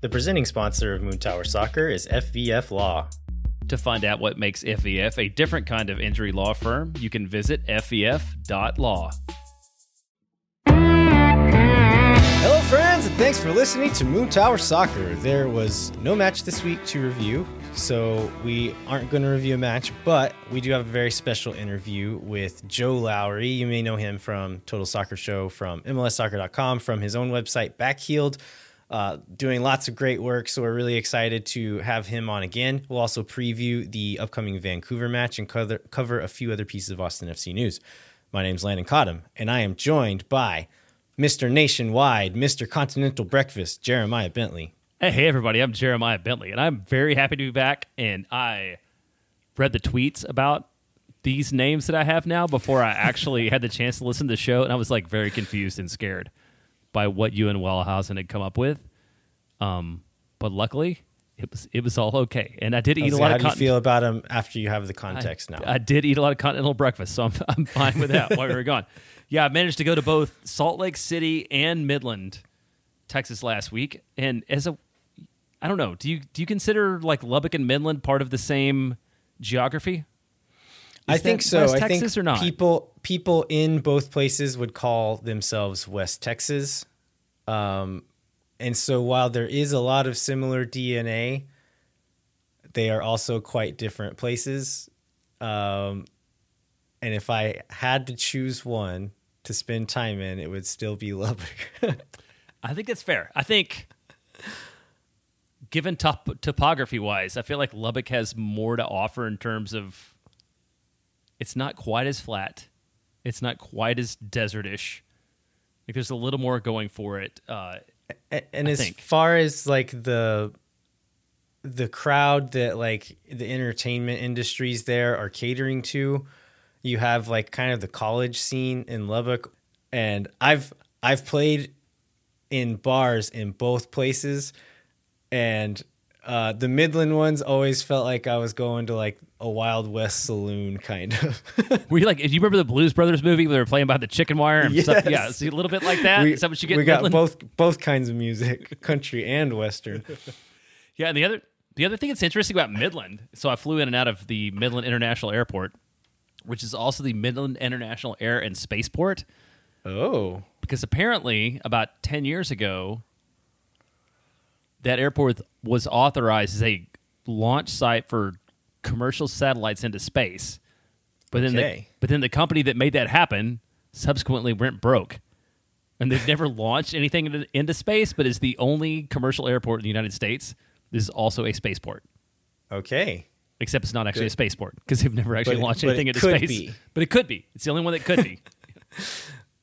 The presenting sponsor of Moon Tower Soccer is FVF Law. To find out what makes FVF a different kind of injury law firm, you can visit fvf.law. Hello, friends, and thanks for listening to Moon Tower Soccer. There was no match this week to review, so we aren't going to review a match, but we do have a very special interview with Joe Lowery. You may know him from Total Soccer Show, from MLSsoccer.com, from his own website, Backheeled. Uh, doing lots of great work, so we're really excited to have him on again. We'll also preview the upcoming Vancouver match and cover, cover a few other pieces of Austin FC news. My name's Landon Cottam, and I am joined by Mr. Nationwide, Mr. Continental Breakfast, Jeremiah Bentley. Hey, hey, everybody, I'm Jeremiah Bentley, and I'm very happy to be back. And I read the tweets about these names that I have now before I actually had the chance to listen to the show, and I was like very confused and scared by what you and Wellhausen had come up with. Um, but luckily, it was it was all okay, and I did eat a lot How of. do you feel about them after you have the context now? I did eat a lot of continental breakfast, so I'm I'm fine with that. while we were gone, yeah, I managed to go to both Salt Lake City and Midland, Texas last week, and as a, I don't know, do you do you consider like Lubbock and Midland part of the same geography? I think so. West I Texas think or not? people people in both places would call themselves West Texas. Um, and so while there is a lot of similar DNA, they are also quite different places. Um, and if I had to choose one to spend time in, it would still be Lubbock. I think that's fair. I think, given top, topography wise, I feel like Lubbock has more to offer in terms of it's not quite as flat, it's not quite as desertish. Like there's a little more going for it. Uh, A- and as think. far as like the the crowd that like the entertainment industries there are catering to you have like kind of the college scene in Lubbock and I've I've played in bars in both places and uh, the Midland ones always felt like I was going to like a Wild West saloon kind of. were you like? Do you remember the Blues Brothers movie where they were playing by the chicken wire and stuff? Yeah, see a little bit like that. Is that what you get? we got Midland? both both kinds of music, country and western. Yeah, and the other the other thing that's interesting about Midland, so I flew in and out of the Midland International Airport, which is also the Midland International Air and Spaceport, Oh. because apparently about ten years ago, that airport was authorized as a launch site for commercial satellites into space. But then Okay. the but then the company that made that happen subsequently went broke. And they've never launched anything into, into space, but is the only commercial airport in the United States. This is also a spaceport. Okay. Except it's not actually Good. a spaceport because they've never actually But launched it anything into could space. be. But it could be. It's the only one that could be.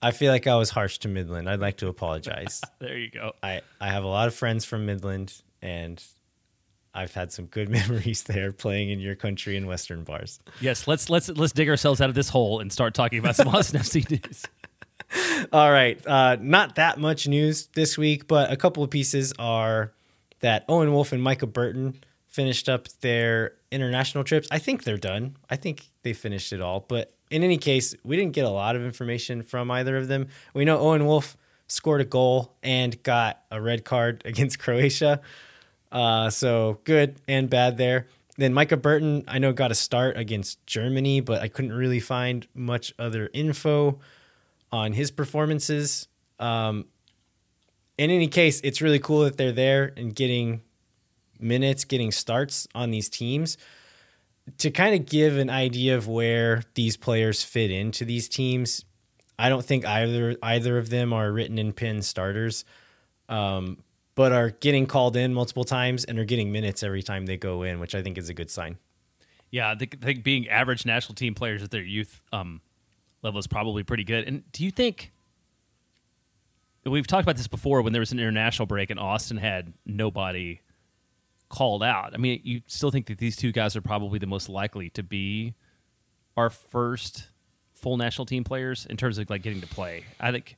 I feel like I was harsh to Midland. I'd like to apologize. there you go. I, I have a lot of friends from Midland, and I've had some good memories there playing in your country in Western bars. Yes, let's let's let's dig ourselves out of this hole and start talking about some Austin FC news. All right. Uh, not that much news this week, but a couple of pieces are that Owen Wolff and Micah Burton finished up their international trips. I think they're done. I think they finished it all. But in any case, we didn't get a lot of information from either of them. We know Owen Wolff scored a goal and got a red card against Croatia. Uh, so good and bad there. Then Micah Burton, I know, got a start against Germany, but I couldn't really find much other info on his performances. Um, in any case, it's really cool that they're there and getting minutes, getting starts on these teams to kind of give an idea of where these players fit into these teams. I don't think either either of them are written in pin starters, um, but are getting called in multiple times and are getting minutes every time they go in, which I think is a good sign. Yeah, I think, I think being average national team players at their youth um, level is probably pretty good. And do you think we've talked about this before when there was an international break and Austin had nobody called out? I mean, you still think that these two guys are probably the most likely to be our first full national team players in terms of like getting to play. I think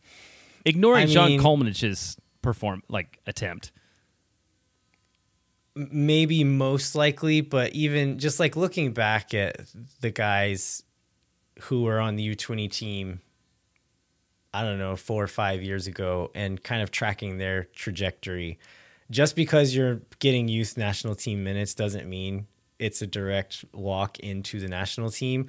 ignoring I John mean- Coleman's perform like attempt. maybe most likely, but even just like looking back at the guys who were on the U20 team, I don't know, four or five years ago, and kind of tracking their trajectory, just because you're getting youth national team minutes doesn't mean it's a direct walk into the national team.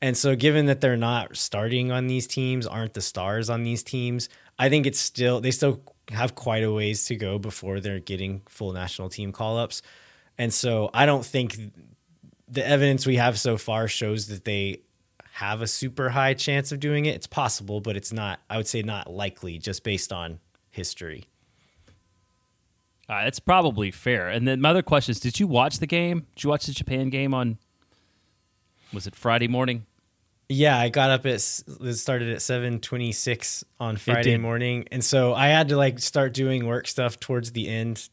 And so, given that they're not starting on these teams, aren't the stars on these teams, I think it's still, they still have quite a ways to go before they're getting full national team call ups. And so, I don't think the evidence we have so far shows that they have a super high chance of doing it. It's possible, but it's not, I would say, not likely just based on history. Uh, it's probably fair. And then my other question is: Did you watch the game? Did you watch the Japan game on? Was it Friday morning? Yeah, I got up at it started at seven twenty six on Friday morning, and so I had to like start doing work stuff towards the end,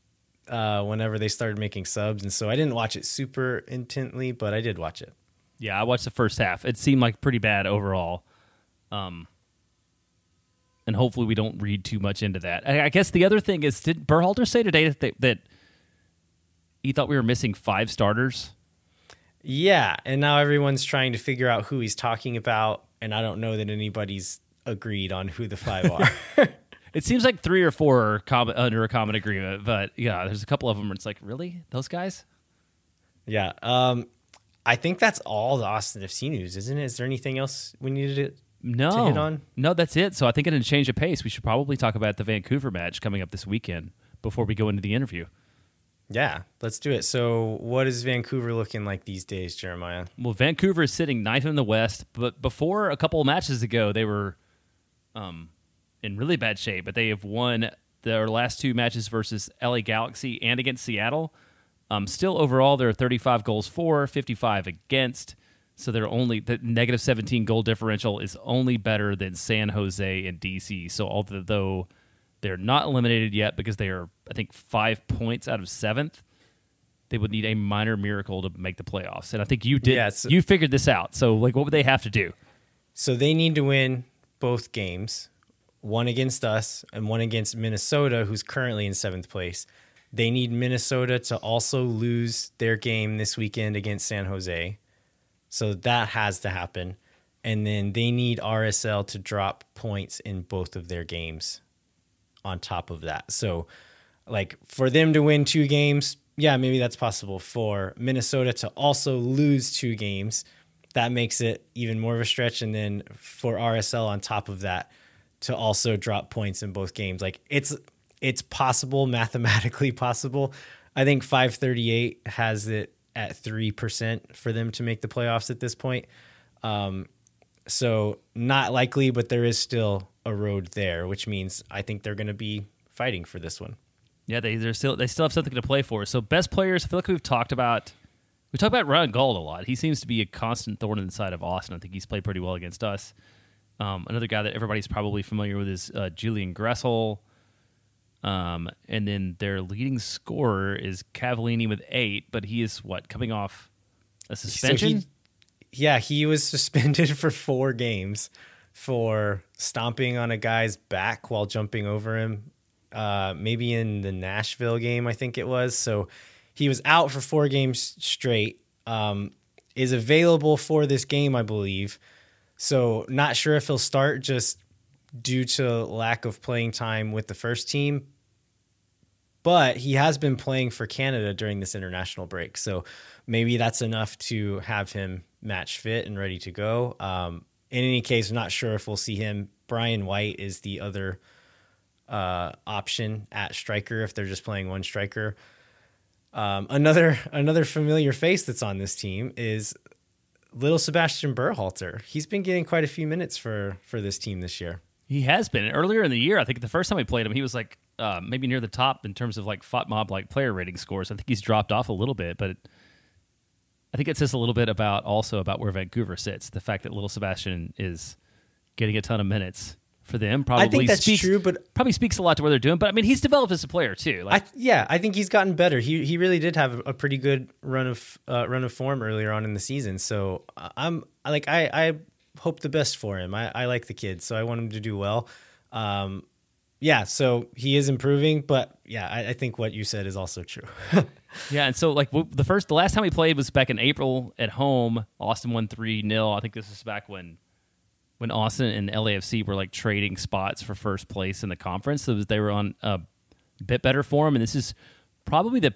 uh, whenever they started making subs, and so I didn't watch it super intently, but I did watch it. Yeah, I watched the first half. It seemed like pretty bad overall. Um, and hopefully we don't read too much into that. I, I guess the other thing is, did Berhalter say today that, they, that he thought we were missing five starters? Yeah, and now everyone's trying to figure out who he's talking about, and I don't know that anybody's agreed on who the five are. it seems like three or four are com- under a common agreement, but yeah, there's a couple of them where it's like, really, those guys? Yeah, um, I think that's all the Austin FC news, isn't it? Is there anything else we needed no, no, that's it. So I think in a change of pace, we should probably talk about the Vancouver match coming up this weekend before we go into the interview. Yeah, let's do it. So, what is Vancouver looking like these days, Jeremiah? Well, Vancouver is sitting ninth in the West, but before a couple of matches ago, they were um, in really bad shape. But they have won their last two matches versus LA Galaxy and against Seattle. Um, still, overall, there are 35 goals for, 55 against. So they're only the negative 17 goal differential is only better than San Jose and DC. So although they're not eliminated yet because they are, I think, five points out of seventh, they would need a minor miracle to make the playoffs. And I think you did. Yeah, you figured this out. So like, what would they have to do? So they need to win both games, one against us and one against Minnesota, who's currently in seventh place. They need Minnesota to also lose their game this weekend against San Jose so that has to happen. And then they need RSL to drop points in both of their games on top of that. So, like, for them to win two games, yeah, maybe that's possible. For Minnesota to also lose two games, that makes it even more of a stretch. And then for RSL on top of that, to also drop points in both games, like it's it's possible, mathematically possible. I think 538 has it at 3% for them to make the playoffs at this point. Um, so not likely, but there is still a road there, which means I think they're going to be fighting for this one. Yeah, they they still they still have something to play for. So best players, I feel like we've talked about we talk about Ryan Gauld a lot. He seems to be a constant thorn in the side of Austin. I think he's played pretty well against us. Um, another guy that everybody's probably familiar with is uh, Julian Gressel. Um, and then their leading scorer is Cavallini with eight, but he is what coming off a suspension. So he, yeah, he was suspended for four games for stomping on a guy's back while jumping over him. Uh, maybe in the Nashville game, I think it was. So he was out for four games straight. Um, is available for this game, I believe. So not sure if he'll start just due to lack of playing time with the first team, but he has been playing for Canada during this international break. So maybe that's enough to have him match fit and ready to go. Um, in any case, I'm not sure if we'll see him. Brian White is the other uh, option at striker if they're just playing one striker. Um, another another familiar face that's on this team is little Sebastian Berhalter. He's been getting quite a few minutes for for this team this year. He has been earlier in the year. I think the first time we played him, he was like uh, maybe near the top in terms of like FotMob like player rating scores. I think he's dropped off a little bit, but it, I think it says a little bit about also about where Vancouver sits. The fact that little Sebastian is getting a ton of minutes for them probably I think that's speaks, true, but probably speaks a lot to what they're doing. But I mean, he's developed as a player too. Like, I, yeah, I think he's gotten better. He he really did have a pretty good run of uh, run of form earlier on in the season. So I'm like I I hope the best for him. I, I like the kid, so I want him to do well. Um, yeah, so he is improving, but yeah, I, I think what you said is also true. yeah, and so like the first, the last time we played was back in April at home. Austin won three 0 I think this is back when when Austin and LAFC were like trading spots for first place in the conference. So they were on a bit better form, and this is probably the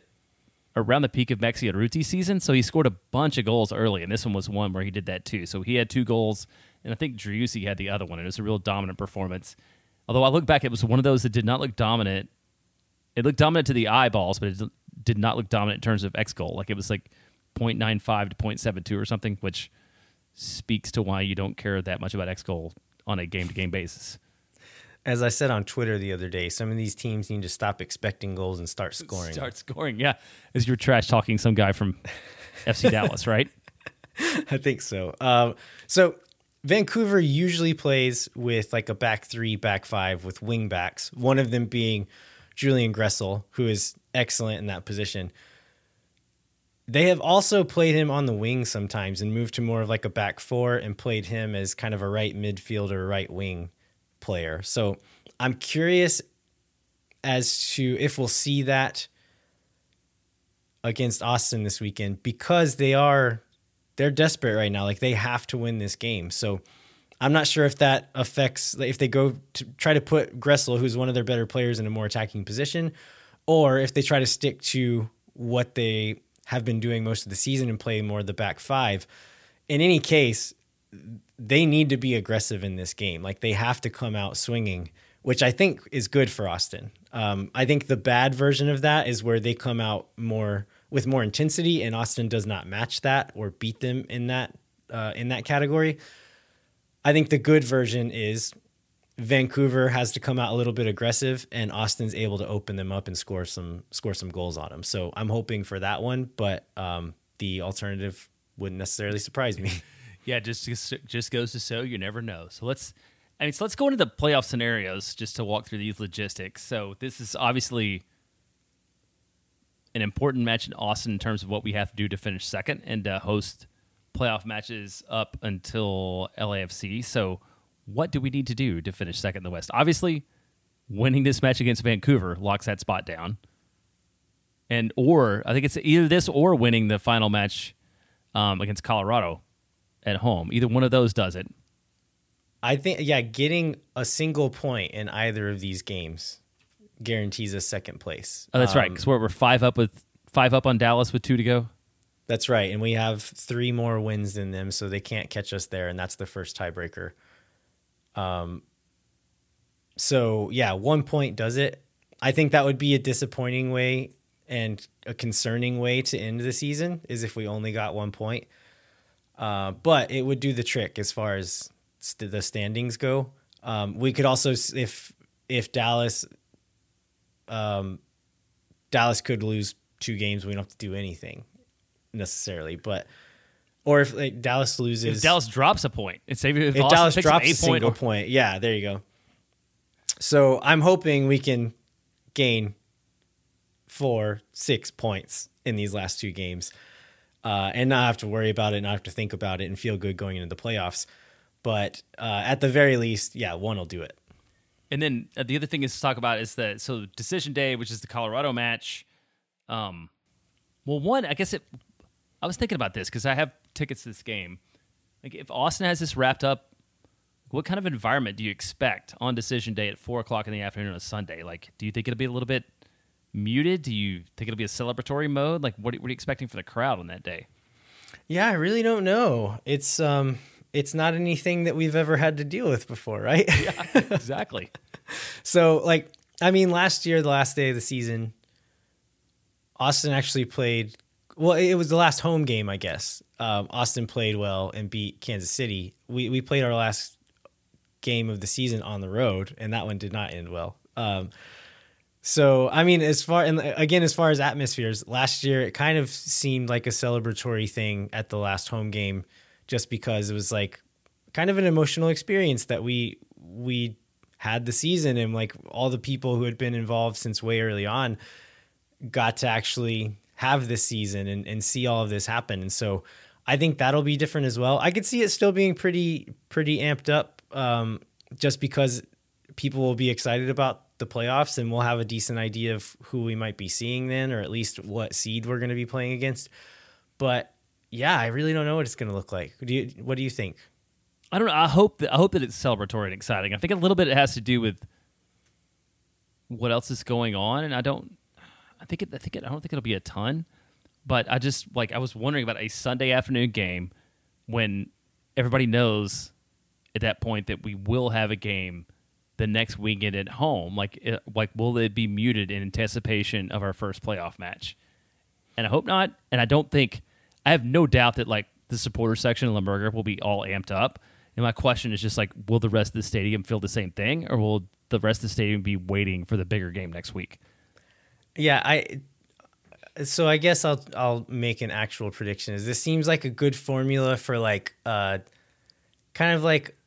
around the peak of Maxi Urruti season. So he scored a bunch of goals early, and this one was one where he did that too. So he had two goals, and I think Driussi had the other one. and It was a real dominant performance. Although I look back, it was one of those that did not look dominant. It looked dominant to the eyeballs, but it did not look dominant in terms of X goal. Like it was like 0.95 to 0.72 or something, which speaks to why you don't care that much about X goal on a game to game basis. As I said on Twitter the other day, some of these teams need to stop expecting goals and start scoring. Start scoring, yeah. As you're trash talking some guy from FC Dallas, right? I think so. Um, so Vancouver usually plays with like a back three, back five with wing backs. One of them being Julian Gressel, who is excellent in that position. They have also played him on the wing sometimes and moved to more of like a back four and played him as kind of a right midfielder, right wing player. So I'm curious as to if we'll see that against Austin this weekend because they are they're desperate right now. Like they have to win this game. So I'm not sure if that affects if they go to try to put Gressel, who's one of their better players, in a more attacking position, or if they try to stick to what they have been doing most of the season and play more the back five. In any case, they need to be aggressive in this game. Like they have to come out swinging, which I think is good for Austin. Um, I think the bad version of that is where they come out more with more intensity, and Austin does not match that or beat them in that uh, in that category. I think the good version is Vancouver has to come out a little bit aggressive, and Austin's able to open them up and score some score some goals on them. So I'm hoping for that one, but um, the alternative wouldn't necessarily surprise me. yeah, just, just just goes to show you never know. So let's, I mean, so let's go into the playoff scenarios just to walk through these logistics. So this is obviously an important match in Austin in terms of what we have to do to finish second and uh, host playoff matches up until LAFC. So, what do we need to do to finish second in the West? Obviously, winning this match against Vancouver locks that spot down. And or I think it's either this or winning the final match um, against Colorado at home. Either one of those does it. I think yeah, getting a single point in either of these games guarantees a second place. Oh, that's um, right. Because we're, we're five up with five up on Dallas with two to go. That's right, and we have three more wins than them, so they can't catch us there, and that's the first tiebreaker. Um. So yeah, one point does it. I think that would be a disappointing way and a concerning way to end the season is if we only got one point. Uh, but it would do the trick as far as st- the standings go. Um, we could also, if if Dallas um, Dallas could lose two games. We don't have to do anything necessarily, but or if like, Dallas loses, if Dallas drops a point, it's if, if Dallas drops a single point, point, yeah, there you go. So I'm hoping we can gain four, six points in these last two games, uh, and not have to worry about it, not have to think about it, and feel good going into the playoffs. But uh, at the very least, yeah, one will do it. And then uh, the other thing is to talk about is that so decision day, which is the Colorado match. Um, well, one, I guess it. I was thinking about this because I have tickets to this game. Like, if Austin has this wrapped up, what kind of environment do you expect on decision day at four o'clock in the afternoon on a Sunday? Like, do you think it'll be a little bit muted? Do you think it'll be a celebratory mode? Like, what, what are you expecting for the crowd on that day? Yeah, I really don't know. It's um, it's not anything that we've ever had to deal with before, right? yeah, exactly. so, like, I mean, last year, the last day of the season, Austin actually played. Well, it was the last home game, I guess. Um, Austin played well and beat Kansas City. We we played our last game of the season on the road, and that one did not end well. Um, so, I mean, as far and again, as far as atmospheres, last year it kind of seemed like a celebratory thing at the last home game just because it was like kind of an emotional experience that we we had the season and like all the people who had been involved since way early on got to actually have this season and, and see all of this happen. And so I think that'll be different as well. I could see it still being pretty pretty amped up um, just because people will be excited about the playoffs and we'll have a decent idea of who we might be seeing then or at least what seed we're going to be playing against. But yeah, I really don't know what it's going to look like. Do you, what do you think? I don't know. I hope that I hope that it's celebratory and exciting. I think a little bit it has to do with what else is going on, and I don't. I think it. I think it, I don't think it'll be a ton, but I just like I was wondering about a Sunday afternoon game when everybody knows at that point that we will have a game the next weekend at home. Like, it, like will it be muted in anticipation of our first playoff match? And I hope not. And I don't think I have no doubt that like the supporter section in Limburger will be all amped up. And my question is just like, will the rest of the stadium feel the same thing, or will the rest of the stadium be waiting for the bigger game next week? Yeah, I. So I guess I'll I'll make an actual prediction. Is this seems like a good formula for like uh, kind of like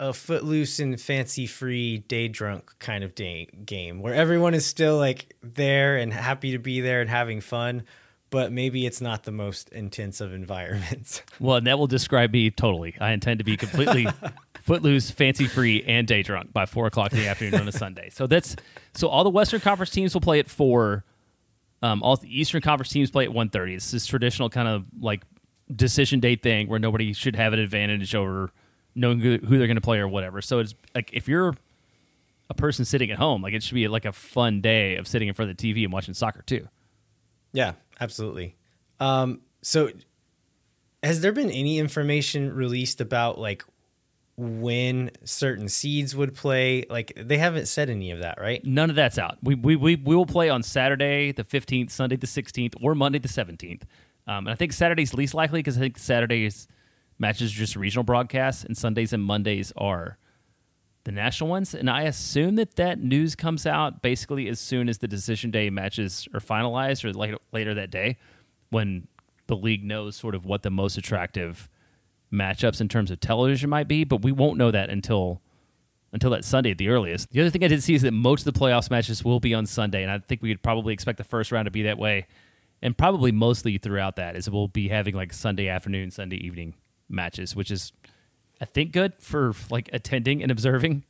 a footloose and fancy free day drunk kind of day game where everyone is still like there and happy to be there and having fun, but maybe it's not the most intense of environments. Well, and that will describe me totally. I intend to be completely footloose, fancy free, and day drunk by four o'clock in the afternoon on a Sunday. So that's so all the Western Conference teams will play at four. Um, all the Eastern Conference teams play at one thirty. It's this traditional kind of like decision date thing where nobody should have an advantage over knowing who, who they're going to play or whatever. So it's like if you're a person sitting at home, like it should be like a fun day of sitting in front of the TV and watching soccer too. Yeah, absolutely. Um, so, has there been any information released about like when certain seeds would play? Like they haven't said any of that, right? None of that's out. We we we, we will play on Saturday the fifteenth, Sunday the sixteenth, or Monday the seventeenth. Um, and I think Saturday's least likely because I think Saturday's matches are just regional broadcasts, and Sundays and Mondays are the national ones. And I assume that that news comes out basically as soon as the decision day matches are finalized, or later later that day, when the league knows sort of what the most attractive matchups in terms of television might be. But we won't know that until until that Sunday at the earliest. The other thing I did see is that most of the playoffs matches will be on Sunday, and I think we could probably expect the first round to be that way, and probably mostly throughout that is we'll be having like Sunday afternoon, Sunday evening matches, which is I think good for like attending and observing.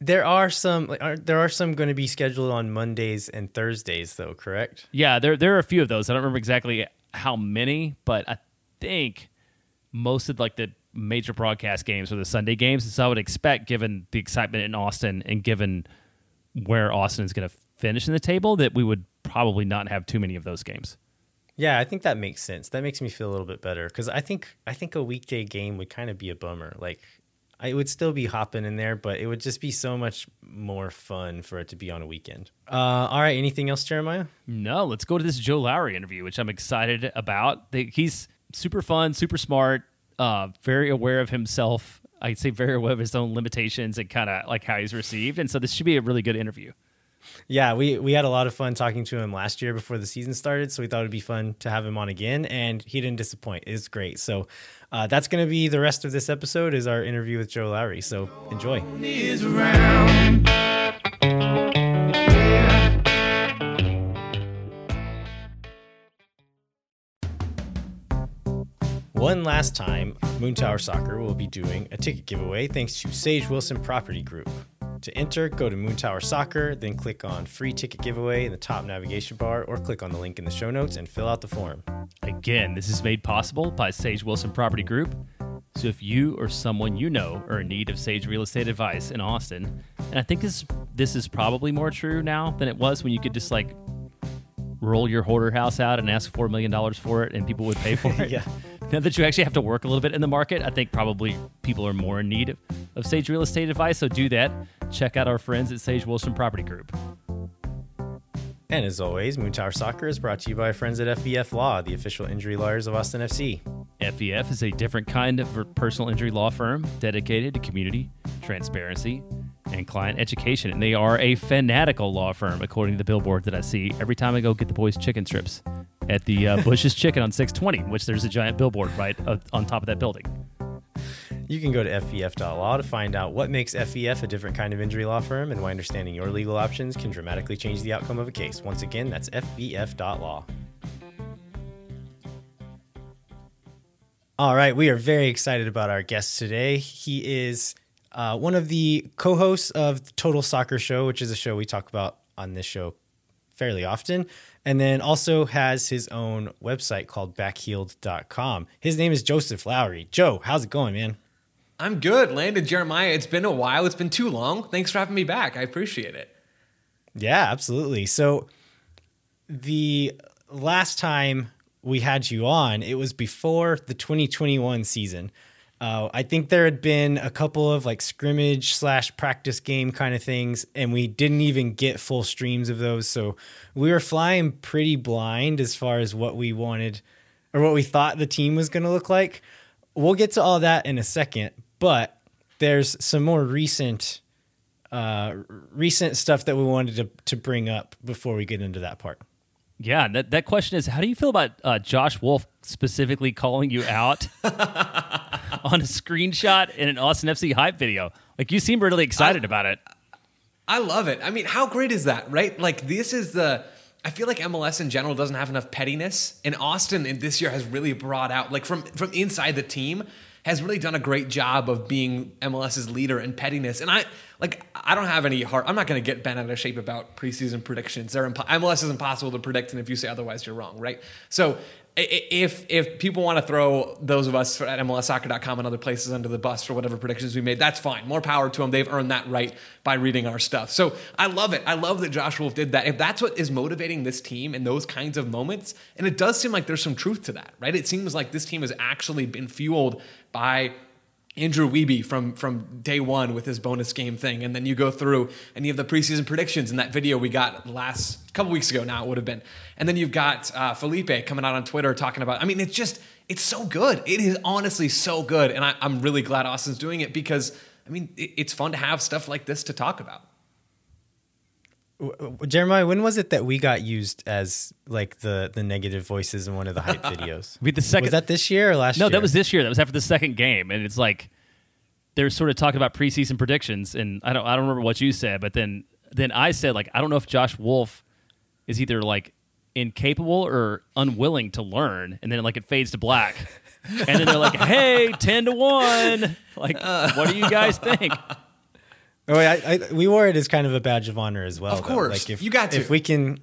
There are some like are, there are some going to be scheduled on Mondays and Thursdays though, correct? Yeah, there there are a few of those. I don't remember exactly how many, but I think most of like the major broadcast games are the Sunday games. So I would expect, given the excitement in Austin and given where Austin is going to finish in the table, that we would probably not have too many of those games. Yeah, I think that makes sense. That makes me feel a little bit better because I think I think a weekday game would kind of be a bummer. Like I would still be hopping in there, but it would just be so much more fun for it to be on a weekend. Uh, all right, anything else, Jeremiah? No, let's go to this Joe Lowery interview, which I'm excited about. He's super fun, super smart, uh, very aware of himself. I'd say very aware of his own limitations and kind of like how he's received. And so this should be a really good interview. Yeah, we we had a lot of fun talking to him last year before the season started, so we thought it'd be fun to have him on again, and he didn't disappoint. It's great. So uh, that's going to be the rest of this episode is our interview with Joe Lowery. So enjoy. One last time, Moon Tower Soccer will be doing a ticket giveaway thanks to Sage Wilson Property Group. To enter, go to Moon Tower Soccer, then click on Free Ticket Giveaway in the top navigation bar, or click on the link in the show notes and fill out the form. Again, this is made possible by Sage Wilson Property Group. So if you or someone you know are in need of Sage real estate advice in Austin, and I think this this is probably more true now than it was when you could just like roll your hoarder house out and ask four million dollars for it and people would pay for it. yeah. Now that you actually have to work a little bit in the market, I think probably people are more in need of, of Sage real estate advice. So do that. Check out our friends at Sage Wilson Property Group. And as always, Moon Tower Soccer is brought to you by our friends at FVF Law, the official injury lawyers of Austin FC. FVF is a different kind of personal injury law firm dedicated to community, transparency, and client education. And they are a fanatical law firm, according to the billboard that I see every time I go get the boys' chicken strips at the uh, Bush's Chicken on 620, which there's a giant billboard right uh, on top of that building. You can go to FVF.law to find out what makes FVF a different kind of injury law firm and why understanding your legal options can dramatically change the outcome of a case. Once again, that's FVF.law. All right, we are very excited about our guest today. He is uh, one of the co hosts of Total Soccer Show, which is a show we talk about on this show fairly often. And then also has his own website called backheeled.com. His name is Joseph Lowery. Joe, how's it going, man? I'm good. Landon Jeremiah, it's been a while. It's been too long. Thanks for having me back. I appreciate it. Yeah, absolutely. So the last time we had you on, it was before the 2021 season. Uh, I think there had been a couple of like scrimmage slash practice game kind of things, and we didn't even get full streams of those. So we were flying pretty blind as far as what we wanted or what we thought the team was going to look like. We'll get to all that in a second, but there's some more recent uh, recent stuff that we wanted to, to bring up before we get into that part. Yeah, that, that question is how do you feel about uh, Josh Wolff specifically calling you out on a screenshot in an Austin FC hype video? Like, you seem really excited I, about it. I love it. I mean, how great is that, right? Like, this is the. I feel like MLS in general doesn't have enough pettiness, and Austin in this year has really brought out, like from from inside the team, has really done a great job of being MLS's leader in pettiness. And I like I don't have any heart. I'm not going to get bent out of shape about preseason predictions. They're impo- MLS is impossible to predict, and if you say otherwise, you're wrong, right? So if if people want to throw those of us at MLSsoccer.com and other places under the bus for whatever predictions we made, that's fine. More power to them. They've earned that right by reading our stuff. So I love it. I love that Josh Wolff did that. If that's what is motivating this team in those kinds of moments, and it does seem like there's some truth to that, right? It seems like this team has actually been fueled by Andrew Wiebe from from day one with his bonus game thing, and then you go through you have the preseason predictions in that video we got last couple weeks ago. Now it would have been, and then you've got uh, Felipe coming out on Twitter talking about. I mean, it's just it's so good. It is honestly so good, and I, am really glad Austin's doing it because I mean it, it's fun to have stuff like this to talk about. Jeremiah, when was it that we got used as like the the negative voices in one of the hype videos? we the second was that this year or last year? no, year? that was this year. That was after the second game, and it's like they're sort of talking about preseason predictions, and I don't I don't remember what you said, but then then I said like I don't know if Josh Wolff is either like incapable or unwilling to learn, and then like it fades to black. and then they're like, "Hey, ten to one! Like, what do you guys think?" Oh, I, I, we wore it as kind of a badge of honor as well. Of course, like if you got to. If we can,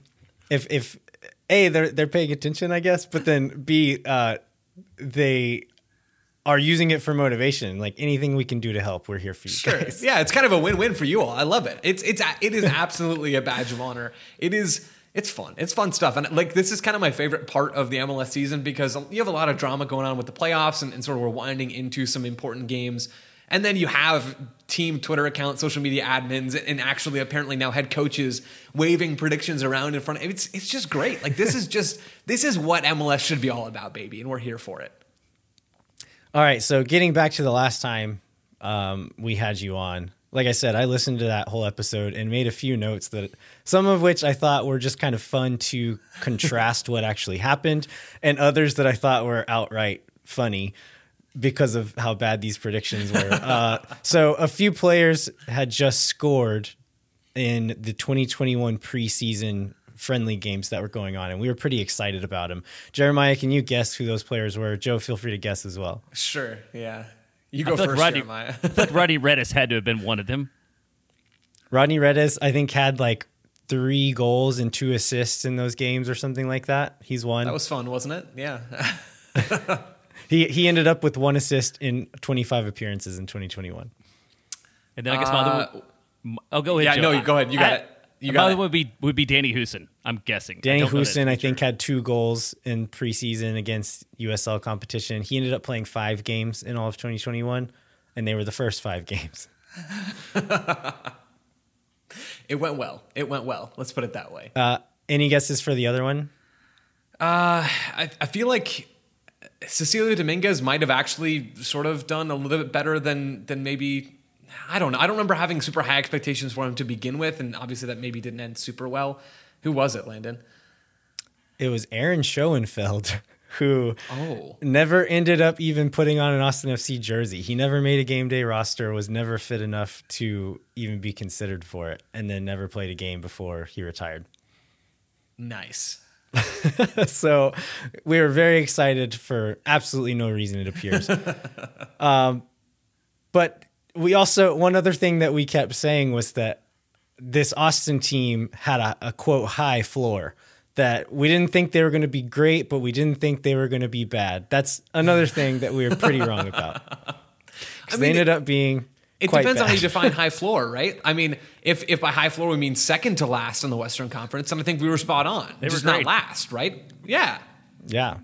if if a they're they're paying attention, I guess, but then b uh, they are using it for motivation. Like anything we can do to help, we're here for you sure. guys. Yeah, it's kind of a win-win for you all. I love it. It's it's it is absolutely a badge of honor. It is it's fun. It's fun stuff. And like this is kind of my favorite part of the MLS season because you have a lot of drama going on with the playoffs and, and sort of we're winding into some important games. And then you have team Twitter accounts, social media admins, and actually apparently now head coaches waving predictions around in front of it's it's just great. Like this is just this is what MLS should be all about, baby, and we're here for it. All right, so getting back to the last time um, we had you on, like I said, I listened to that whole episode and made a few notes that some of which I thought were just kind of fun to contrast what actually happened, and others that I thought were outright funny because of how bad these predictions were. uh, so a few players had just scored in the 2021 preseason friendly games that were going on, and we were pretty excited about them. Jeremiah, can you guess who those players were? Joe, feel free to guess as well. Sure. Yeah. You go I feel first, like Rodney, Jeremiah. I feel like Rodney Redes had to have been one of them. Rodney Redes, I think, had like three goals and two assists in those games or something like that. He's one. That was fun, wasn't it? Yeah. he he ended up with one assist in 25 appearances in 2021. And then I guess my other one, I'll go ahead. Uh, yeah, Joe. no, you go ahead. You got I- it. You my got other it. one would be would be Danny Hoesen. I'm guessing. Danny don't know that Hoesen, I think, had two goals in preseason against USL competition. He ended up playing five games in all of 2021, and they were the first five games. It went well. It went well. Let's put it that way. Uh, any guesses for the other one? I, I feel like Cecilio Dominguez might have actually sort of done a little bit better than than maybe. I don't know. I don't remember having super high expectations for him to begin with, and obviously that maybe didn't end super well. Who was it, Landon? It was Aaron Schoenfeld, who Oh. never ended up even putting on an Austin FC jersey. He never made a game day roster, was never fit enough to even be considered for it, and then never played a game before he retired. Nice. so we were very excited for absolutely no reason, it appears. um, but we also, one other thing that we kept saying was that this Austin team had a, a quote high floor. That we didn't think they were going to be great, but we didn't think they were going to be bad. That's another thing that we were pretty wrong about. they mean, ended up being It depends on how you define high floor, right? I mean, if if by high floor we mean second to last in the Western Conference, then I think we were spot on. They just not last, right? Yeah. Yeah.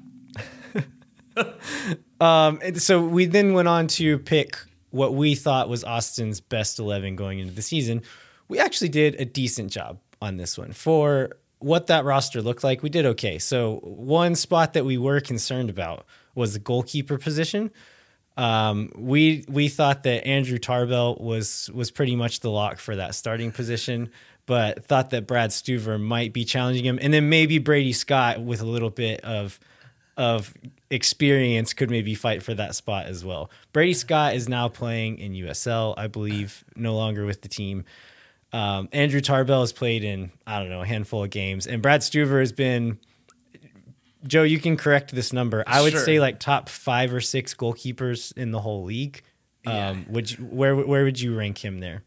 um, so we then went on to pick what we thought was Austin's best 11 going into the season. We actually did a decent job on this one. For what that roster looked like, we did okay. So, one spot that we were concerned about was the goalkeeper position. Um, we we thought that Andrew Tarbell was was pretty much the lock for that starting position, but thought that Brad Stuver might be challenging him, and then maybe Brady Scott with a little bit of of experience could maybe fight for that spot as well. Brady Scott is now playing in USL, I believe, no longer with the team. Um, Andrew Tarbell has played in I don't know a handful of games, and Brad Stuver has been. Joe, you can correct this number. I would Sure. say like top five or six goalkeepers in the whole league. Yeah. Um, would you, where where would you rank him there?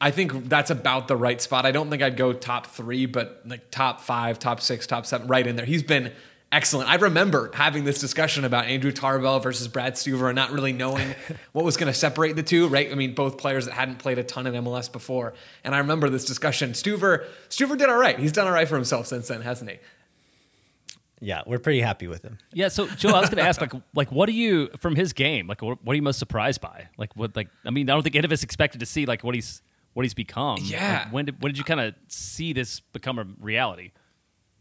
I think that's about the right spot. I don't think I'd go top three, but like top five, top six, top seven, right in there. He's been excellent. I remember having this discussion about Andrew Tarbell versus Brad Stuver and not really knowing what was going to separate the two, right? I mean, both players that hadn't played a ton in MLS before. And I remember this discussion. Stuver, Stuver did all right. He's done all right for himself since then, hasn't he? Yeah, we're pretty happy with him. Yeah, so Joe, I was going to ask, like, like, what do you from his game? Like, what, what are you most surprised by? Like, what, like, I mean, I don't think any of us expected to see like what he's what he's become. Yeah. Like, when did when did you kind of see this become a reality?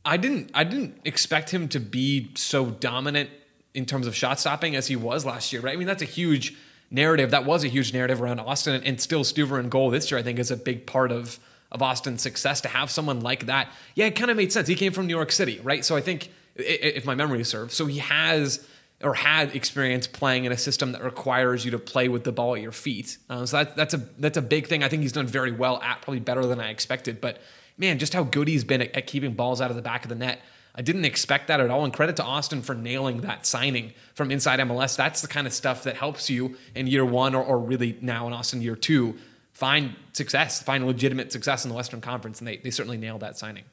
I didn't I didn't expect him to be so dominant in terms of shot stopping as he was last year, right? I mean, that's a huge narrative. That was a huge narrative around Austin and still Stuver and goal this year, I think is a big part of of Austin's success to have someone like that. Yeah, it kind of made sense. He came from New York City, right? So I think i- i- if my memory serves, so he has or had experience playing in a system that requires you to play with the ball at your feet. Um, so that, that's a that's a big thing. I think he's done very well at, probably better than I expected. But man, just how good he's been at, at keeping balls out of the back of the net. I didn't expect that at all. And credit to Austin for nailing that signing from inside MLS. That's the kind of stuff that helps you in year one or, or really now in Austin year two find success, find legitimate success in the Western Conference. And they, they certainly nailed that signing.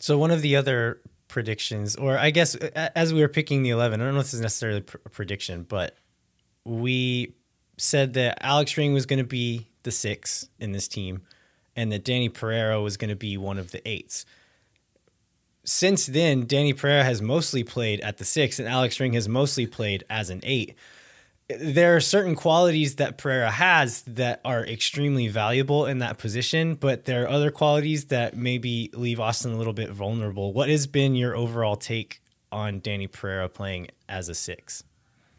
So one of the other predictions, or I guess uh, as we were picking the eleven, I don't know if this is necessarily a prediction, but we said that Alex Ring was going to be the six in this team, and that Danny Pereira was going to be one of the eights. Since then, Danny Pereira has mostly played at the six, and Alex Ring has mostly played as an eight there are certain qualities that Pereira has that are extremely valuable in that position, but there are other qualities that maybe leave Austin a little bit vulnerable. What has been your overall take on Danny Pereira playing as a six?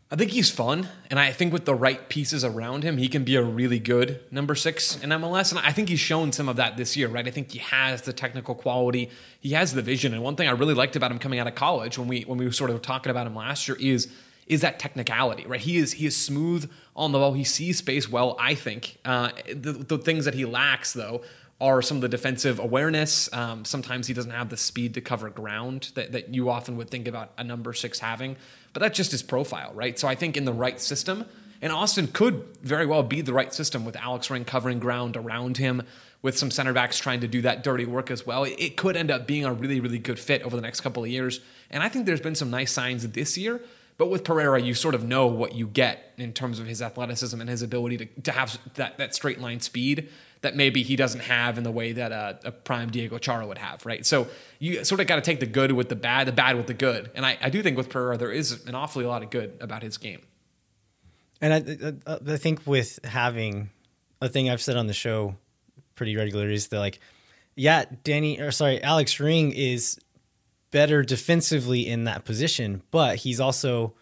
I think he's fun, and I think with the right pieces around him, he can be a really good number six in MLS. And I think he's shown some of that this year, right? I think he has the technical quality, he has the vision. And one thing I really liked about him coming out of college, when we when we were sort of talking about him last year, is is that technicality, right? He is he is smooth on the ball. He sees space well. I think uh, the, the things that he lacks, though, are some of the defensive awareness. Um, sometimes he doesn't have the speed to cover ground that, that you often would think about a number six having, but that's just his profile, right? So I think in the right system, and Austin could very well be the right system with Alex Ring covering ground around him, with some center backs trying to do that dirty work as well. It, it could end up being a really, really good fit over the next couple of years. And I think there's been some nice signs this year. But with Pereira, you sort of know what you get in terms of his athleticism and his ability to, to have that, that straight line speed that maybe he doesn't have in the way that a, a prime Diego Chara would have, right? So you sort of got to take the good with the bad, the bad with the good. And I, I do think with Pereira, there is an awfully lot of good about his game. And I, I, I think with having a thing I've said on the show pretty regularly is that like, yeah, Danny or sorry, Alex Ring is better defensively in that position, but he's also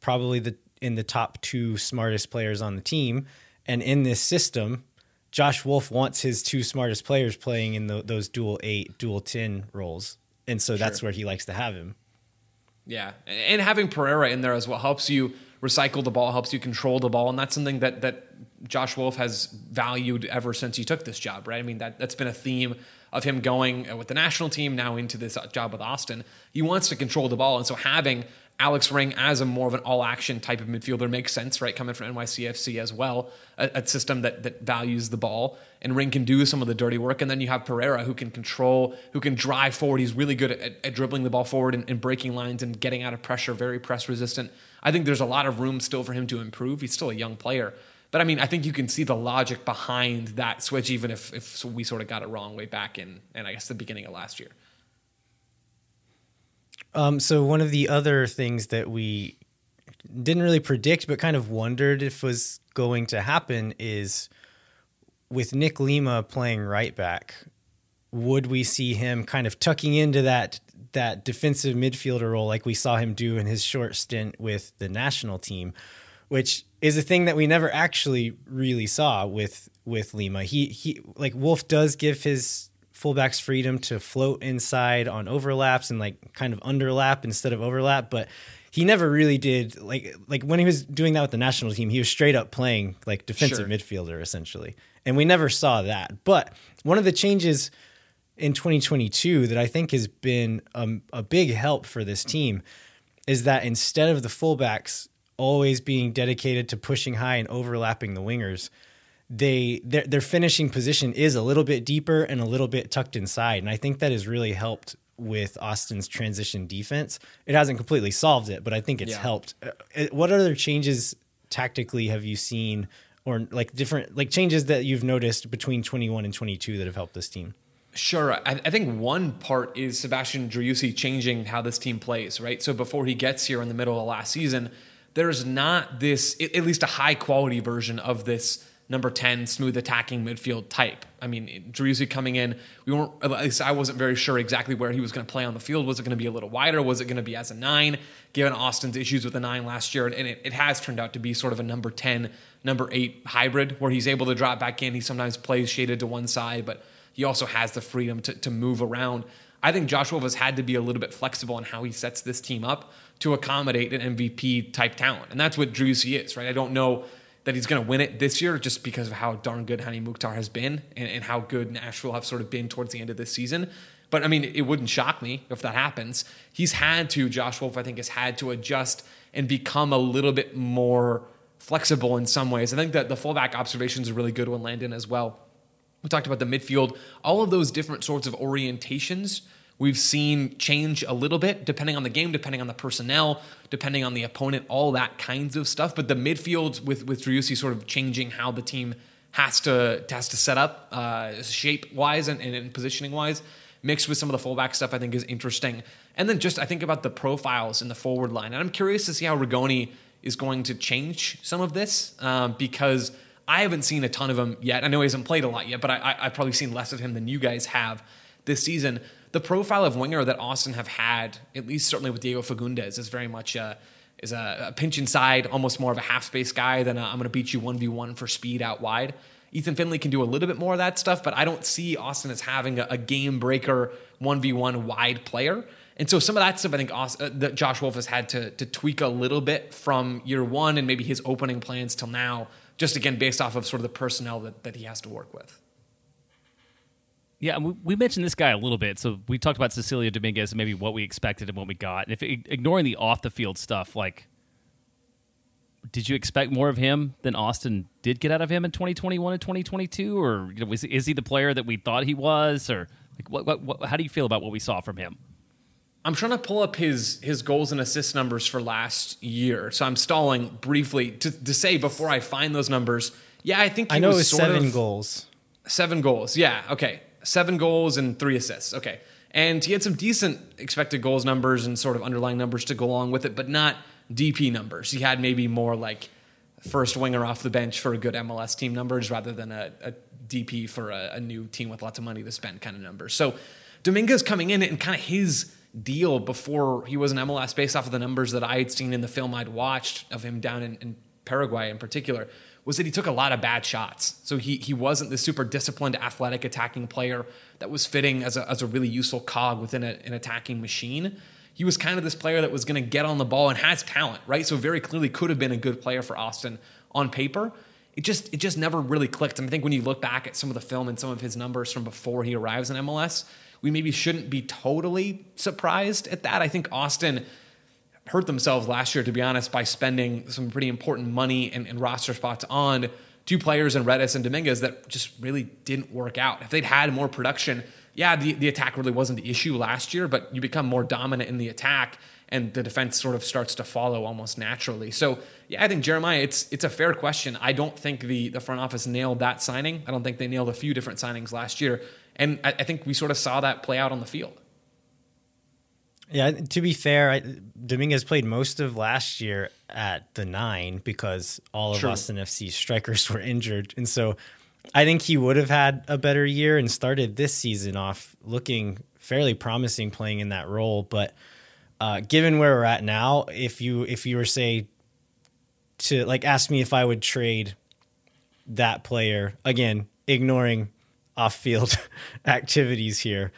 probably the in the top two smartest players on the team. And in this system, Josh Wolff wants his two smartest players playing in the, those dual eight, dual ten roles, and so that's where he likes to have him. Yeah, and having Pereira in there as well helps you recycle the ball, helps you control the ball, and that's something that that Josh Wolff has valued ever since he took this job. Right? I mean that that's been a theme of him going uh, with the national team now into this uh, job with Austin. He wants to control the ball, and so having Alex Ring as a more of an all-action type of midfielder makes sense, right? Coming from NYCFC as well, a, a system that that values the ball, and Ring can do some of the dirty work, and then you have Pereira who can control, who can drive forward. He's really good at, at dribbling the ball forward and, and breaking lines and getting out of pressure, very press resistant. I think there's a lot of room still for him to improve. He's still a young player, But I mean, I think you can see the logic behind that switch, even if, if we sort of got it wrong way back in, and I guess the beginning of last year. Um, so one of the other things that we didn't really predict, but kind of wondered if was going to happen is with Nick Lima playing right back. Would we see him kind of tucking into that that defensive midfielder role like we saw him do in his short stint with the national team, which is a thing that we never actually really saw with with Lima. He he like Wolff does give his fullbacks freedom to float inside on overlaps and like kind of underlap instead of overlap, but he never really did like like when he was doing that with the national team, he was straight up playing like defensive Sure. midfielder essentially. And we never saw that. But one of the changes in 2022 that I think has been um, a big help for this team is that instead of the fullbacks always being dedicated to pushing high and overlapping the wingers, they their, their finishing position is a little bit deeper and a little bit tucked inside, and I think that has really helped with Austin's transition defense. It hasn't completely solved it, but I think it's Yeah. helped. Uh, uh, What other changes tactically have you seen, or like different like changes that you've noticed between 21 and 22 that have helped this team? Sure. I, I think one part is Sebastian Driussi changing how this team plays, right? So before he gets here in the middle of last season, there's not this, at least a high quality version of this number 10 smooth attacking midfield type. I mean, Driussi coming in, we weren't, at least I wasn't very sure exactly where he was going to play on the field. Was it going to be a little wider? Was it going to be as a nine, given Austin's issues with the nine last year? And it, it has turned out to be sort of a number 10, number eight hybrid where he's able to drop back in. He sometimes plays shaded to one side, but he also has the freedom to, to move around. I think Josh Wolff has had to be a little bit flexible in how he sets this team up to accommodate an MVP type talent. And that's what Driussi is, right? I don't know that he's going to win it this year just because of how darn good Hany Mukhtar has been and, and how good Nashville have sort of been towards the end of this season. But I mean, it wouldn't shock me if that happens. He's had to, Josh Wolff, I think, has had to adjust and become a little bit more flexible in some ways. I think that the fullback observations are really good when Landon as well. We talked about the midfield, all of those different sorts of orientations we've seen change a little bit depending on the game, depending on the personnel, depending on the opponent, all that kinds of stuff. But the midfield with with Driussi sort of changing how the team has to has to set up uh, shape wise and, and positioning wise, mixed with some of the fullback stuff, I think is interesting. And then just I think about the profiles in the forward line, and I'm curious to see how Rigoni is going to change some of this um, because I haven't seen a ton of him yet. I know he hasn't played a lot yet, but I, I, I've probably seen less of him than you guys have this season. The profile of winger that Austin have had, at least certainly with Diego Fagundez, is very much a, is a, a pinch inside, almost more of a half space guy than i am going to beat you 1v1 for speed out wide. Ethan Finlay can do a little bit more of that stuff, but I don't see Austin as having a, a game breaker 1v1 wide player. And so some of that stuff I think Austin, uh, that Josh Wolff has had to, to tweak a little bit from year one and maybe his opening plans till now, just again based off of sort of the personnel that, that he has to work with. Yeah, and we, we mentioned this guy a little bit. So we talked about Cecilio Dominguez and maybe what we expected and what we got. And if ignoring the off the field stuff, like, did you expect more of him than Austin did get out of him in 2021 and 2022, or you know, was, is he the player that we thought he was, or like what, what, what? How do you feel about what we saw from him? I'm trying to pull up his his goals and assist numbers for last year, so I'm stalling briefly to, to say before I find those numbers. Yeah, I think he I know was it was sort seven of, goals. Seven goals. Yeah. Okay. Seven goals and three assists. Okay. And he had some decent expected goals numbers and sort of underlying numbers to go along with it, but not DP numbers. He had maybe more like first winger off the bench for a good MLS team numbers rather than a, a DP for a, a new team with lots of money to spend kind of numbers. So Dominguez coming in and kind of his deal before he was an MLS based off of the numbers that I had seen in the film I'd watched of him down in, in Paraguay in particular was that he took a lot of bad shots. So he he wasn't the super disciplined, athletic attacking player that was fitting as a, as a really useful cog within a, an attacking machine. He was kind of this player that was going to get on the ball and has talent, right? So very clearly could have been a good player for Austin on paper. It just it just never really clicked. And I think when you look back at some of the film and some of his numbers from before he arrives in MLS, we maybe shouldn't be totally surprised at that. I think Austin hurt themselves last year, to be honest, by spending some pretty important money and, and roster spots on two players in Redes and Dominguez that just really didn't work out. If they'd had more production yeah, the, the attack really wasn't the issue last year, but you become more dominant in the attack and the defense sort of starts to follow almost naturally. So yeah, I think Jeremiah, it's it's a fair question. I don't think the the front office nailed that signing. I don't think they nailed a few different signings last year, and I, I think we sort of saw that play out on the field. Yeah, to be fair, I, Dominguez played most of last year at the nine because all of True. Austin FC strikers were injured, and so I think he would have had a better year and started this season off looking fairly promising playing in that role. But uh, given where we're at now, if you if you were say to like ask me if I would trade that player again, ignoring off field activities here,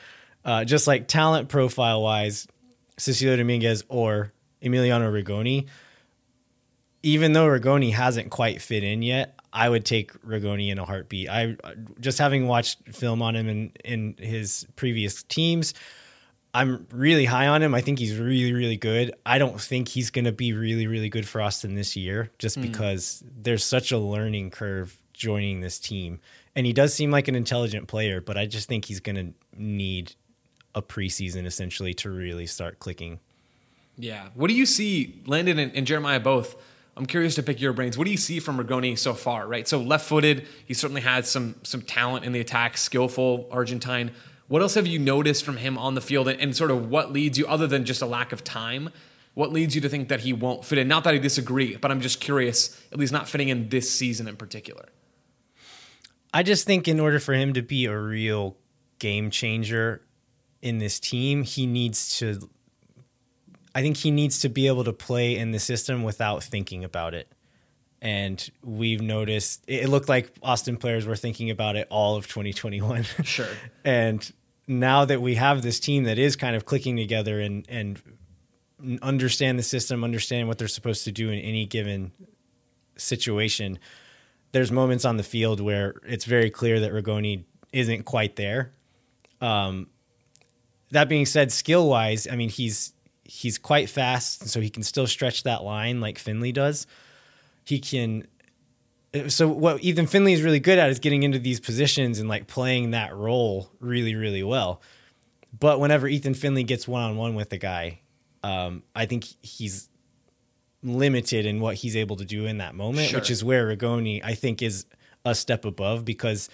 uh, just like talent profile wise, Cecilio Dominguez or Emiliano Rigoni. Even though Rigoni hasn't quite fit in yet, I would take Rigoni in a heartbeat. I just having watched film on him in in his previous teams, I'm really high on him. I think he's really really good. I don't think he's going to be really really good for Austin this year just hmm. because there's such a learning curve joining this team. And he does seem like an intelligent player, but I just think he's going to need a preseason essentially to really start clicking. Yeah. What do you see, Landon and, and Jeremiah both? I'm curious to pick your brains. What do you see from Rigoni so far, right? So left-footed, he certainly had some some talent in the attack, skillful Argentine. What else have you noticed from him on the field and, and sort of what leads you other than just a lack of time? What leads you to think that he won't fit in? Not that I disagree, but I'm just curious, at least not fitting in this season in particular. I just think in order for him to be a real game changer in this team, he needs to I think he needs to be able to play in the system without thinking about it. And we've noticed it looked like Austin players were thinking about it all of 2021. Sure. and now that we have this team that is kind of clicking together and and understand the system, understand what they're supposed to do in any given situation, there's moments on the field where it's very clear that Rigoni isn't quite there. Um, that being said, skill wise, I mean he's he's quite fast, so he can still stretch that line like Finlay does. He can. So what Ethan Finlay is really good at is getting into these positions and like playing that role really, really well. But whenever Ethan Finlay gets one on one with a guy, um, I think he's limited in what he's able to do in that moment, Sure. which is where Rigoni I think is a step above because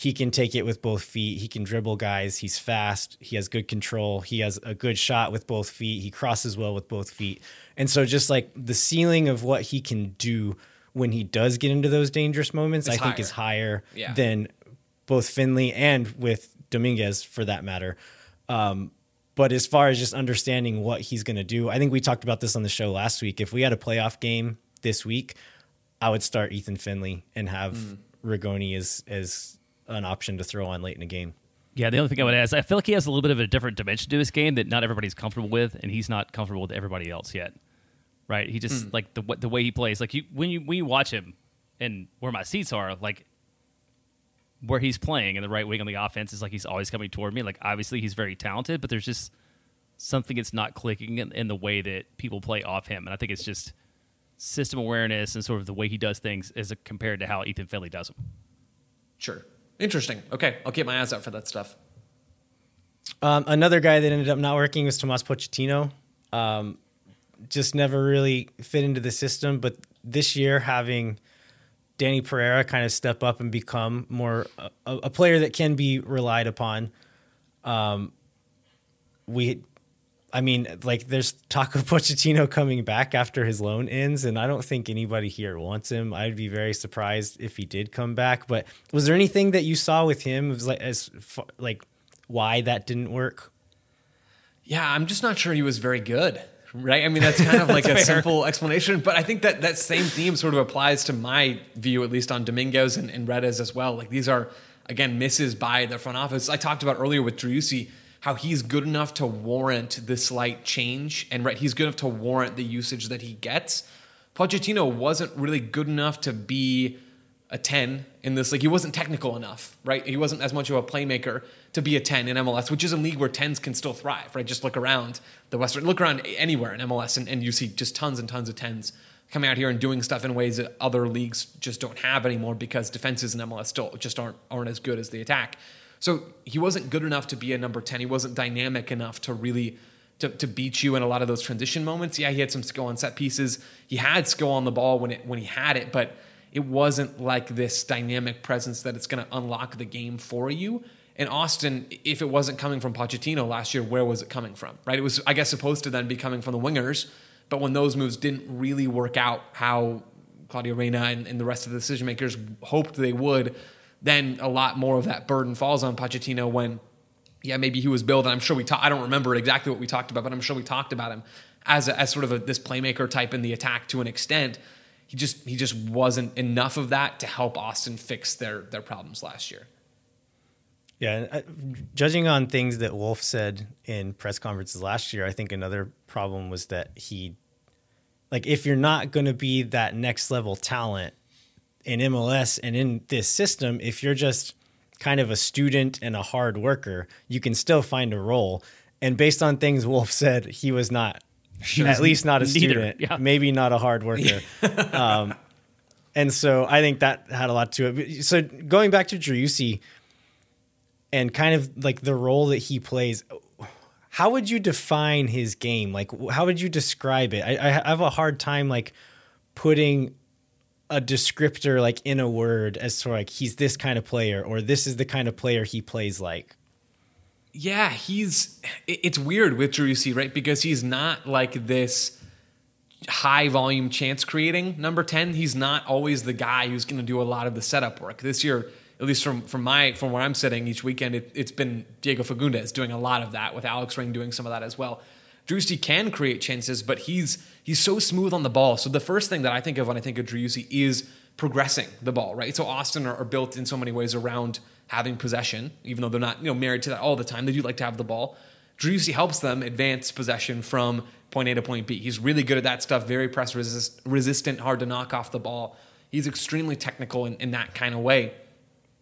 he can take it with both feet. He can dribble guys. He's fast. He has good control. He has a good shot with both feet. He crosses well with both feet. And so just like the ceiling of what he can do when he does get into those dangerous moments, It's I think is higher Yeah. than both Finlay and with Dominguez for that matter. Um, but as far as just understanding what he's going to do, I think we talked about this on the show last week. If we had a playoff game this week, I would start Ethan Finlay and have Mm. Rigoni as as an option to throw on late in a game. Yeah, the only thing I would add is I feel like he has a little bit of a different dimension to his game that not everybody's comfortable with, and he's not comfortable with everybody else yet. Right? He just hmm. like the the way he plays. Like you when you when you watch him and where my seats are, like where he's playing in the right wing on the offense is like he's always coming toward me. Like obviously he's very talented, but there's just something that's not clicking in, in the way that people play off him, and I think it's just system awareness and sort of the way he does things as a, compared to how Ethan Finlay does them. Sure. Interesting. Okay, I'll keep my eyes out for that stuff. Um, another guy that ended up not working was Tomas Pochettino. Um, just never really fit into the system. But this year, having Danny Pereira kind of step up and become more a, a player that can be relied upon. Um, we, I mean, like there's talk of Pochettino coming back after his loan ends, and I don't think anybody here wants him. I'd be very surprised if he did come back. But was there anything that you saw with him as like as like why that didn't work? Yeah, I'm just not sure he was very good. Right? I mean, that's kind of like a simple explanation, but I think that that same theme sort of applies to my view, at least on Dominguez and, and Redes as well. Like these are, again, misses by the front office. I talked about earlier with Driussi how he's good enough to warrant the slight change, and right, he's good enough to warrant the usage that he gets. Pochettino wasn't really good enough to be a 10 in this like He wasn't technical enough, right? He wasn't as much of a playmaker to be a 10 in MLS, which is a league where 10s can still thrive, right? Just look around the Western, look around anywhere in MLS and, and you see just tons and tons of 10s coming out here and doing stuff in ways that other leagues just don't have anymore because defenses in MLS still just aren't aren't as good as the attack. So he wasn't good enough to be a number 10. He wasn't dynamic enough to really to, to beat you in a lot of those transition moments. Yeah, he had some skill on set pieces. He had skill on the ball when it when he had it, but it wasn't like this dynamic presence that it's going to unlock the game for you. And Austin, if it wasn't coming from Pochettino last year, where was it coming from? Right? It was, I guess, supposed to then be coming from the wingers. But when those moves didn't really work out how Claudio Reyna and, and the rest of the decision makers hoped they would, then a lot more of that burden falls on Pochettino when, yeah, maybe he was billed. And I'm sure we talked, I don't remember exactly what we talked about, but I'm sure we talked about him as, a, as sort of a, this playmaker type in the attack to an extent. He just he just wasn't enough of that to help Austin fix their their problems last year. Yeah, uh, judging on things that Wolff said in press conferences last year, I think another problem was that he, like, if you're not going to be that next level talent in MLS and in this system, if you're just kind of a student and a hard worker, you can still find a role. And based on things Wolff said, he was not at least not a student, yeah. maybe not a hard worker. um, and so I think that had a lot to it. So going back to Driussi and kind of like the role that he plays, how would you define his game? Like, how would you describe it? I, I have a hard time like putting a descriptor like in a word as to like he's this kind of player or this is the kind of player he plays like. Yeah, he's. It's weird with Driussi, right? Because he's not like this high volume chance creating number 10. He's not always the guy who's going to do a lot of the setup work. This year, at least from, from my from where I'm sitting each weekend, it, has been Diego Fagundez doing a lot of that, with Alex Ring doing some of that as well. Driussi can create chances, but he's he's so smooth on the ball. So the first thing that I think of when I think of Driussi is progressing the ball, right? So Austin are, are built in so many ways around having possession, even though they're not you know married to that all the time. They do like to have the ball. Driussi helps them advance possession from point A to point B. He's really good at that stuff, very press resist, resistant, hard to knock off the ball. He's extremely technical in, in that kind of way.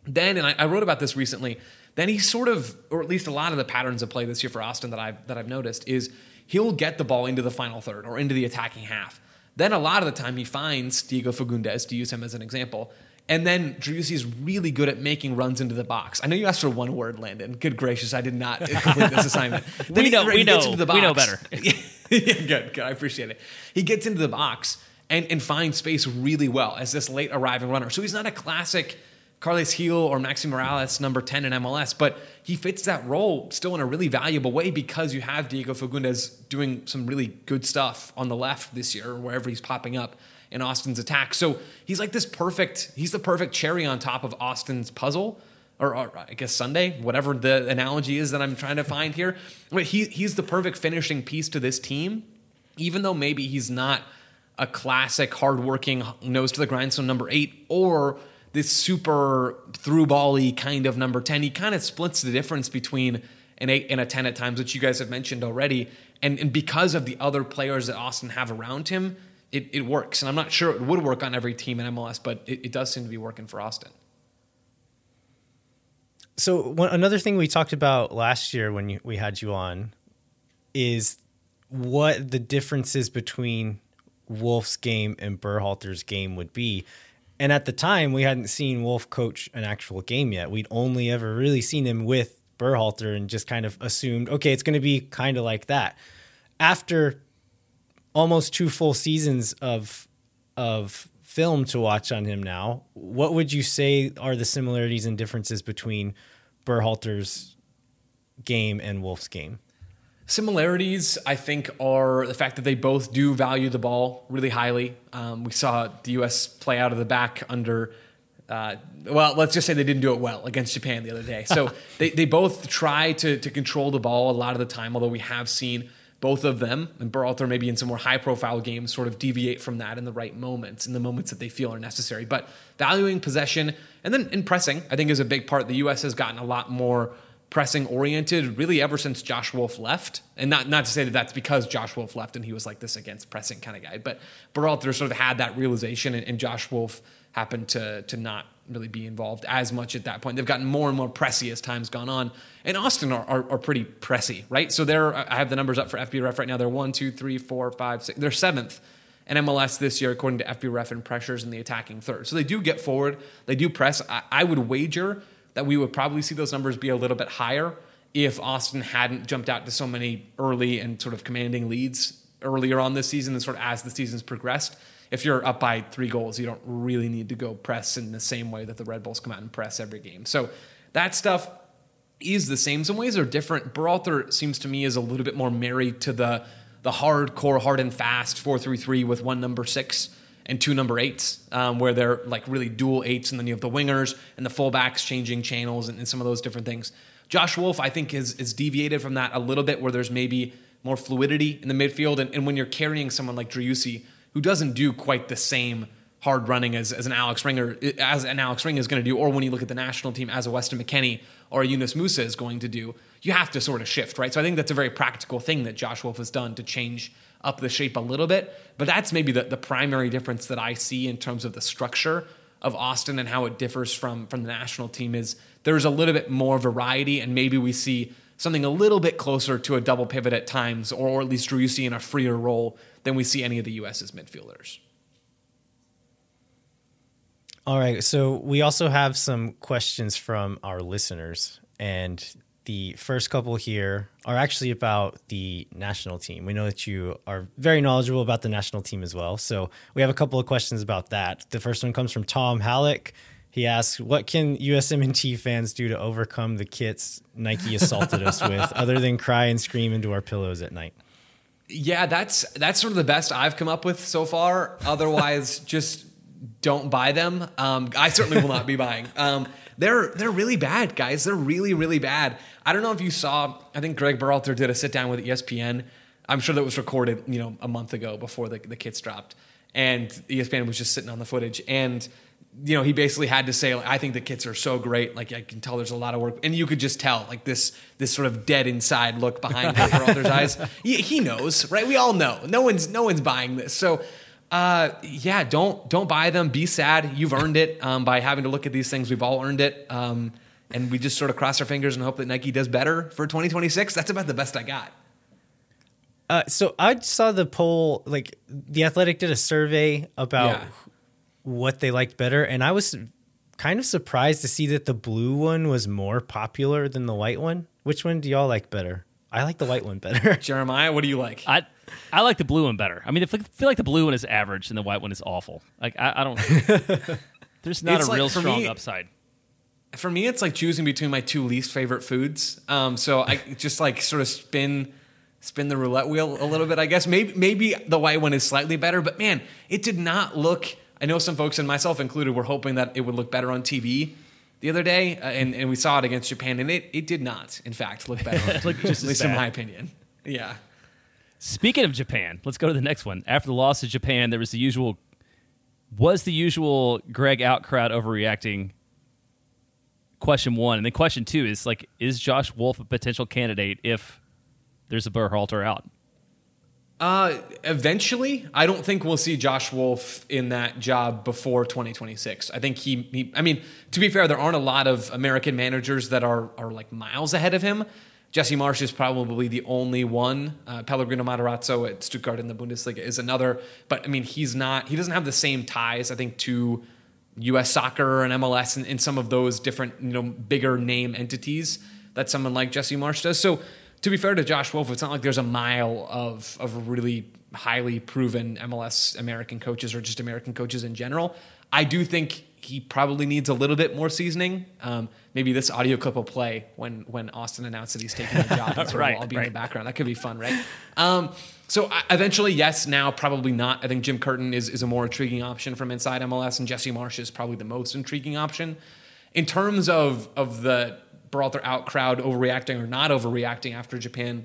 Then, and I, I, wrote about this recently, then he sort of, or at least a lot of the patterns of play this year for Austin that I've, that I've noticed is he'll get the ball into the final third or into the attacking half. Then a lot of the time he finds Diego Fagundez, to use him as an example, and then Driussi is really good at making runs into the box. I know you asked for one word, Landon. Good gracious, I did not complete this assignment. we know, he we know, we know better. yeah, good, good. I appreciate it. He gets into the box and, and finds space really well as this late arriving runner. So he's not a classic Carles Gil or Maxi Morales, number 10 in MLS, but he fits that role still in a really valuable way because you have Diego Fagundez doing some really good stuff on the left this year, wherever he's popping up in Austin's attack. So he's like this perfect, he's the perfect cherry on top of Austin's puzzle. Or, or, I guess sundae, whatever the analogy is that I'm trying to find here. But he, he's the perfect finishing piece to this team, even though maybe he's not a classic hardworking nose to the grindstone number eight or this super through bally kind of number 10. He kind of splits the difference between an eight and a 10 at times, which you guys have mentioned already. And, and because of the other players that Austin have around him, it, it works. And I'm not sure it would work on every team in MLS, but it, it does seem to be working for Austin. So one, another thing we talked about last year when you, we had you on is what the differences between Wolff's game and Berhalter's game would be. And at the time, we hadn't seen Wolff coach an actual game yet. We'd only ever really seen him with Berhalter and just kind of assumed, okay, it's going to be kind of like that. After almost two full seasons of of film to watch on him now. What would you say are the similarities and differences between Berhalter's game and Wolff's game? Similarities, I think, are the fact that they both do value the ball really highly. Um, we saw the U.S. play out of the back under, uh, well, let's just say they didn't do it well against Japan the other day. So they, they both try to, to control the ball a lot of the time, although we have seen both of them and Berhalter maybe in some more high profile games sort of deviate from that in the right moments, in the moments that they feel are necessary. But valuing possession and then in pressing, I think is a big part. The U.S. has gotten a lot more pressing oriented really ever since Josh Wolff left. And not, not to say that that's because Josh Wolff left and he was like this against pressing kind of guy, but Berhalter sort of had that realization and, and Josh Wolff happened to, to not really be involved as much at that point. They've gotten more and more pressy as time's gone on. And Austin are, are, are pretty pressy, right? So they're, I have the numbers up for FBref right now. They're one, two, three, four, five, six. They're seventh in MLS this year, according to FBref in pressures in the attacking third. So they do get forward. They do press. I, I would wager that we would probably see those numbers be a little bit higher if Austin hadn't jumped out to so many early and sort of commanding leads earlier on this season and sort of as the season's progressed. If you're up by three goals, you don't really need to go press in the same way that the Red Bulls come out and press every game. So that stuff is the same. Some ways are different. Berhalter seems to me is a little bit more married to the the hardcore, hard and fast four three three with one number six and two number eights, um, where they're like really dual eights, and then you have the wingers and the fullbacks changing channels and, and some of those different things. Josh Wolff, I think, is is deviated from that a little bit, where there's maybe more fluidity in the midfield, and, and when you're carrying someone like Driussi, who doesn't do quite the same hard running as, as an Alex Ringer as an Alex Ring is going to do, or when you look at the national team as a Weston McKennie or a Yunus Musah is going to do, you have to sort of shift, right? So I think that's a very practical thing that Josh Wolff has done to change up the shape a little bit. But that's maybe the, the primary difference that I see in terms of the structure of Austin and how it differs from from the national team is there's a little bit more variety and maybe we see something a little bit closer to a double pivot at times or, at least Driussi in a freer role than we see any of the US's midfielders. All right. So we also have some questions from our listeners. And the first couple here are actually about the national team. We know that you are very knowledgeable about the national team as well. So we have a couple of questions about that. The first one comes from Tom Halleck. He asks, "What can USMNT fans do to overcome the kits Nike assaulted us with, other than cry and scream into our pillows at night?" Yeah, that's that's sort of the best I've come up with so far. Otherwise, just don't buy them. Um, I certainly will not be buying. Um, they're they're really bad, guys. They're really really bad. I don't know if you saw. I think Greg Berhalter did a sit down with ESPN. I'm sure that was recorded, you know, a month ago before the the kits dropped, and ESPN was just sitting on the footage and. You know, he basically had to say, like, "I think the kits are so great. Like, I can tell there's a lot of work, and you could just tell, like, this this sort of dead inside look behind Berhalter's eyes. He, he knows, right? We all know. No one's no one's buying this. So, uh, yeah, don't don't buy them. Be sad. You've earned it um, by having to look at these things. We've all earned it, um, and we just sort of cross our fingers and hope that Nike does better for 2026. That's about the best I got. Uh, so I saw the poll. Like the Athletic did a survey about Yeah. what they liked better, and I was kind of surprised to see that the blue one was more popular than the white one. Which one do y'all like better? I like the white one better. Jeremiah, what do you like? I I like the blue one better. I mean, I feel feel like the blue one is average and the white one is awful. Like I, I don't. there's not It's a like, real strong me- upside. for me, it's like choosing between my two least favorite foods. Um, so I just like sort of spin spin the roulette wheel a little bit. I guess maybe maybe the white one is slightly better, but man, it did not look. I know some folks and myself included were hoping that it would look better on TV the other day, uh, and and we saw it against Japan, and it it did not, in fact, look better. just at least as in my opinion. Yeah. Speaking of Japan, let's go to the next one. After the loss to Japan, there was the usual was the usual Greg out crowd overreacting. Question one, and then question two is like, is Josh Wolff a potential candidate if there's a Berhalter out? Uh, eventually, I don't think we'll see Josh Wolff in that job before 2026. I think he, he, I mean, to be fair, there aren't a lot of American managers that are are like miles ahead of him. Jesse Marsch is probably the only one. Uh, Pellegrino Matarazzo at Stuttgart in the Bundesliga is another, but I mean, he's not. He doesn't have the same ties, I think, to U.S. soccer and MLS and, and some of those different, you know, bigger name entities that someone like Jesse Marsch does. So, to be fair to Josh Wolff, it's not like there's a mile of of really highly proven MLS American coaches or just American coaches in general. I do think he probably needs a little bit more seasoning. Um, maybe this audio clip will play when when Austin announced that he's taking the job. And sort Right, all be in the background. That could be fun, right? Um, so eventually, yes. Now, probably not. I think Jim Curtin is is a more intriguing option from inside MLS, and Jesse Marsch is probably the most intriguing option. In terms of of the Berhalter out crowd overreacting or not overreacting after Japan,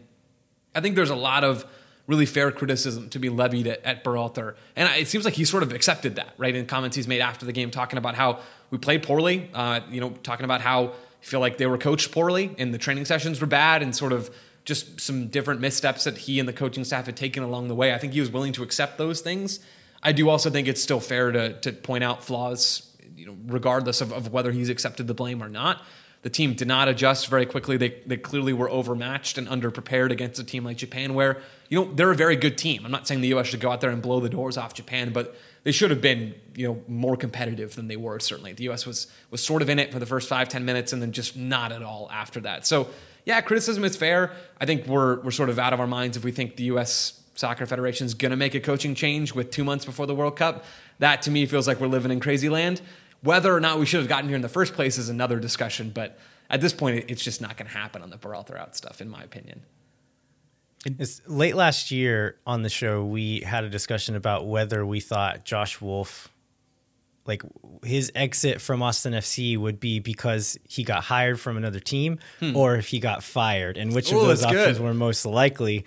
I think there's a lot of really fair criticism to be levied at, at Berhalter. And it seems like he sort of accepted that, right? In comments he's made after the game, talking about how we played poorly, uh, you know, talking about how I feel like they were coached poorly and the training sessions were bad and sort of just some different missteps that he and the coaching staff had taken along the way. I think he was willing to accept those things. I do also think it's still fair to, to point out flaws, you know, regardless of, of whether he's accepted the blame or not. The team did not adjust very quickly. They, they clearly were overmatched and underprepared against a team like Japan, where, you know, they're a very good team. I'm not saying the U.S. should go out there and blow the doors off Japan, but they should have been, you know, more competitive than they were, certainly. The U.S. was, was sort of in it for the first five, ten minutes and then just not at all after that. So, yeah, criticism is fair. I think we're, we're sort of out of our minds if we think the U.S. Soccer Federation is going to make a coaching change with two months before the World Cup. That to me feels like we're living in crazy land. Whether or not we should have gotten here in the first place is another discussion, but at this point, it's just not going to happen on the Berhalter out stuff, in my opinion. It's late last year on the show, we had a discussion about whether we thought Josh Wolff, like his exit from Austin FC, would be because he got hired from another team hmm. or if he got fired, and which of those options good. were most likely.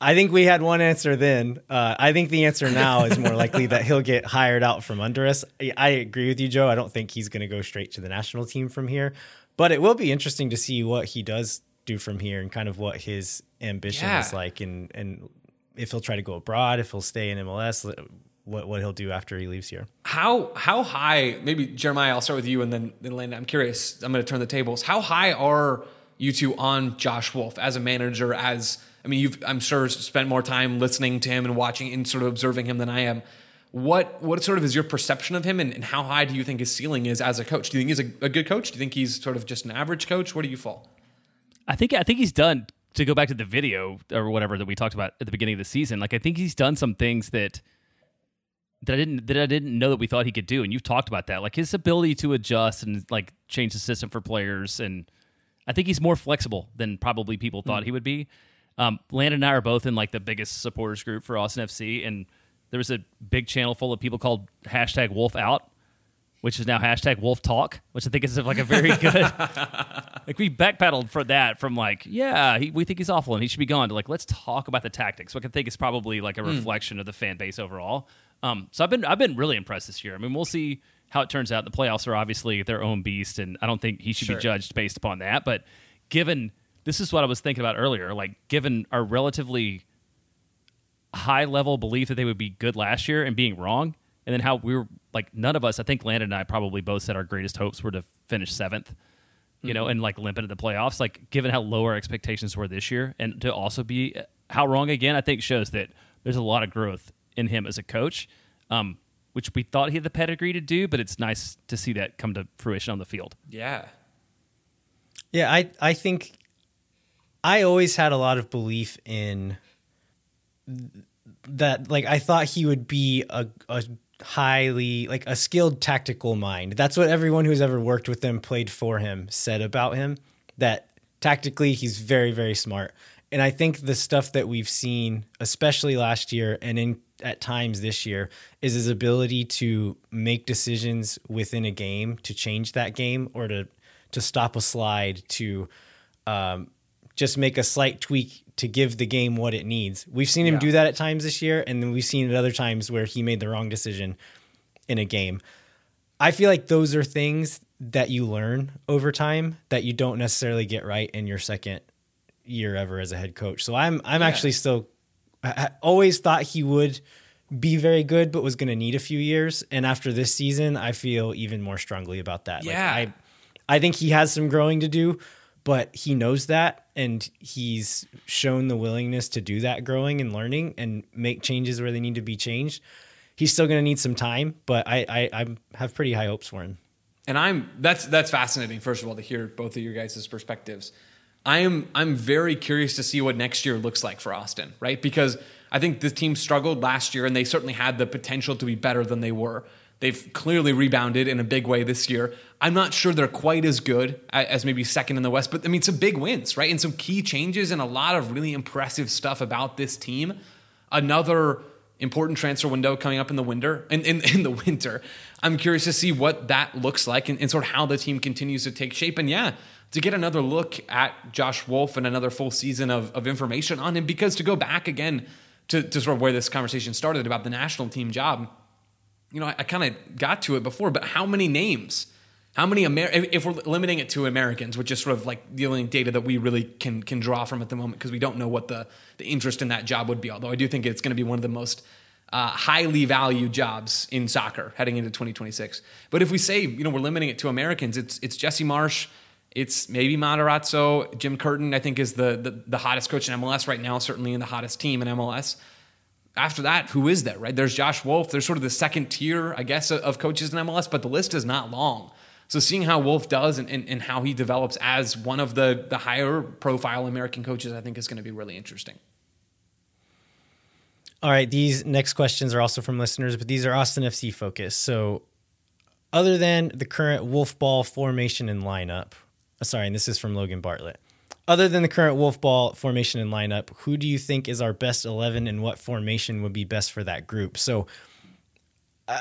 I think we had one answer then. Uh, I think the answer now is more likely that he'll get hired out from under us. I agree with you, Joe. I don't think he's going to go straight to the national team from here, but it will be interesting to see what he does do from here and kind of what his ambition yeah. is like, and and if he'll try to go abroad, if he'll stay in MLS, what what he'll do after he leaves here. How how high? Maybe Jeremiah, I'll start with you, and then then Landon. I'm curious. I'm going to turn the tables. How high are you two on Josh Wolff as a manager? As I mean, you've I'm sure spent more time listening to him and watching and sort of observing him than I am. What what sort of is your perception of him, and, and how high do you think his ceiling is as a coach? Do you think he's a, a, good coach? Do you think he's sort of just an average coach? Where do you fall? I think I think he's done. To go back to the video or whatever that we talked about at the beginning of the season, like I think he's done some things that that I didn't that I didn't know that we thought he could do, and you've talked about that, like his ability to adjust and like change the system for players, and I think he's more flexible than probably people thought mm. he would be. Um, Landon and I are both in like the biggest supporters group for Austin FC, and there was a big channel full of people called hashtag Wolff Out, which is now hashtag Wolff Talk, which I think is like a very good. like we backpedaled for that from like, yeah, he, we think he's awful and he should be gone to like let's talk about the tactics. Which I think is probably like a hmm. reflection mm. of the fan base overall. Um, so I've been I've been really impressed this year. I mean, we'll see how it turns out. The playoffs are obviously their own beast, and I don't think he should sure. be judged based upon that. But given this is what I was thinking about earlier. Like, given our relatively high level belief that they would be good last year and being wrong, and then how we were like, none of us, I think Landon and I probably both said our greatest hopes were to finish seventh, you mm-hmm. know, and like limp into the playoffs. Like, given how low our expectations were this year, and to also be how wrong again, I think shows that there's a lot of growth in him as a coach. Um, which we thought he had the pedigree to do, but it's nice to see that come to fruition on the field. Yeah. Yeah, I I think I always had a lot of belief in that. Like, I thought he would be a, a highly like a skilled tactical mind. That's what everyone who's ever worked with him, played for him, said about him. That tactically, he's very, very smart. And I think the stuff that we've seen, especially last year and in at times this year, is his ability to make decisions within a game to change that game or to to stop a slide to um, just make a slight tweak to give the game what it needs. We've seen him yeah. do that at times this year, and then we've seen it other times where he made the wrong decision in a game. I feel like those are things that you learn over time that you don't necessarily get right in your second year ever as a head coach. So I'm I'm yeah. actually still I always thought he would be very good, but was going to need a few years. And after this season, I feel even more strongly about that. Yeah. Like I I think he has some growing to do, but he knows that and he's shown the willingness to do that growing and learning and make changes where they need to be changed he's still going to need some time but I, I i have pretty high hopes for him. And i'm that's that's fascinating first of all to hear both of your guys' perspectives. I am i'm very curious to see what next year looks like for austin right? Because i think the team struggled last year and they certainly had the potential to be better than they were They've clearly rebounded in a big way this year. I'm not sure they're quite as good as maybe second in the West, but I mean, some big wins, right? And some key changes and a lot of really impressive stuff about this team. Another important transfer window coming up in the winter in, in, in the winter. I'm curious to see what that looks like and, and, sort of how the team continues to take shape. And yeah, to get another look at Josh Wolff and another full season of, of information on him, because to go back again to, to sort of where this conversation started about the national team job you know, I, I kind of got to it before, but how many names? How many Amer- if we're limiting it to Americans, which is sort of like the only data that we really can can draw from at the moment because we don't know what the the interest in that job would be. Although I do think it's going to be one of the most uh, highly valued jobs in soccer heading into 2026. But if we say you know we're limiting it to Americans, it's it's Jesse Marsch, It's maybe Matarazzo. Jim Curtin, I think, is the, the the hottest coach in MLS right now, certainly in the hottest team in MLS. After that, who is there, right? There's Josh Wolff. There's sort of the second tier, I guess, of coaches in MLS, but the list is not long. So seeing how Wolff does and, and, and how he develops as one of the, the higher profile American coaches, I think is going to be really interesting. All right, these next questions are also from listeners, but these are Austin FC focused. So, other than the current Wolff Ball formation and lineup, uh, sorry, and this is from Logan Bartlett. Other than the current Wolff Ball formation and lineup, who do you think is our best 11 and what formation would be best for that group? So,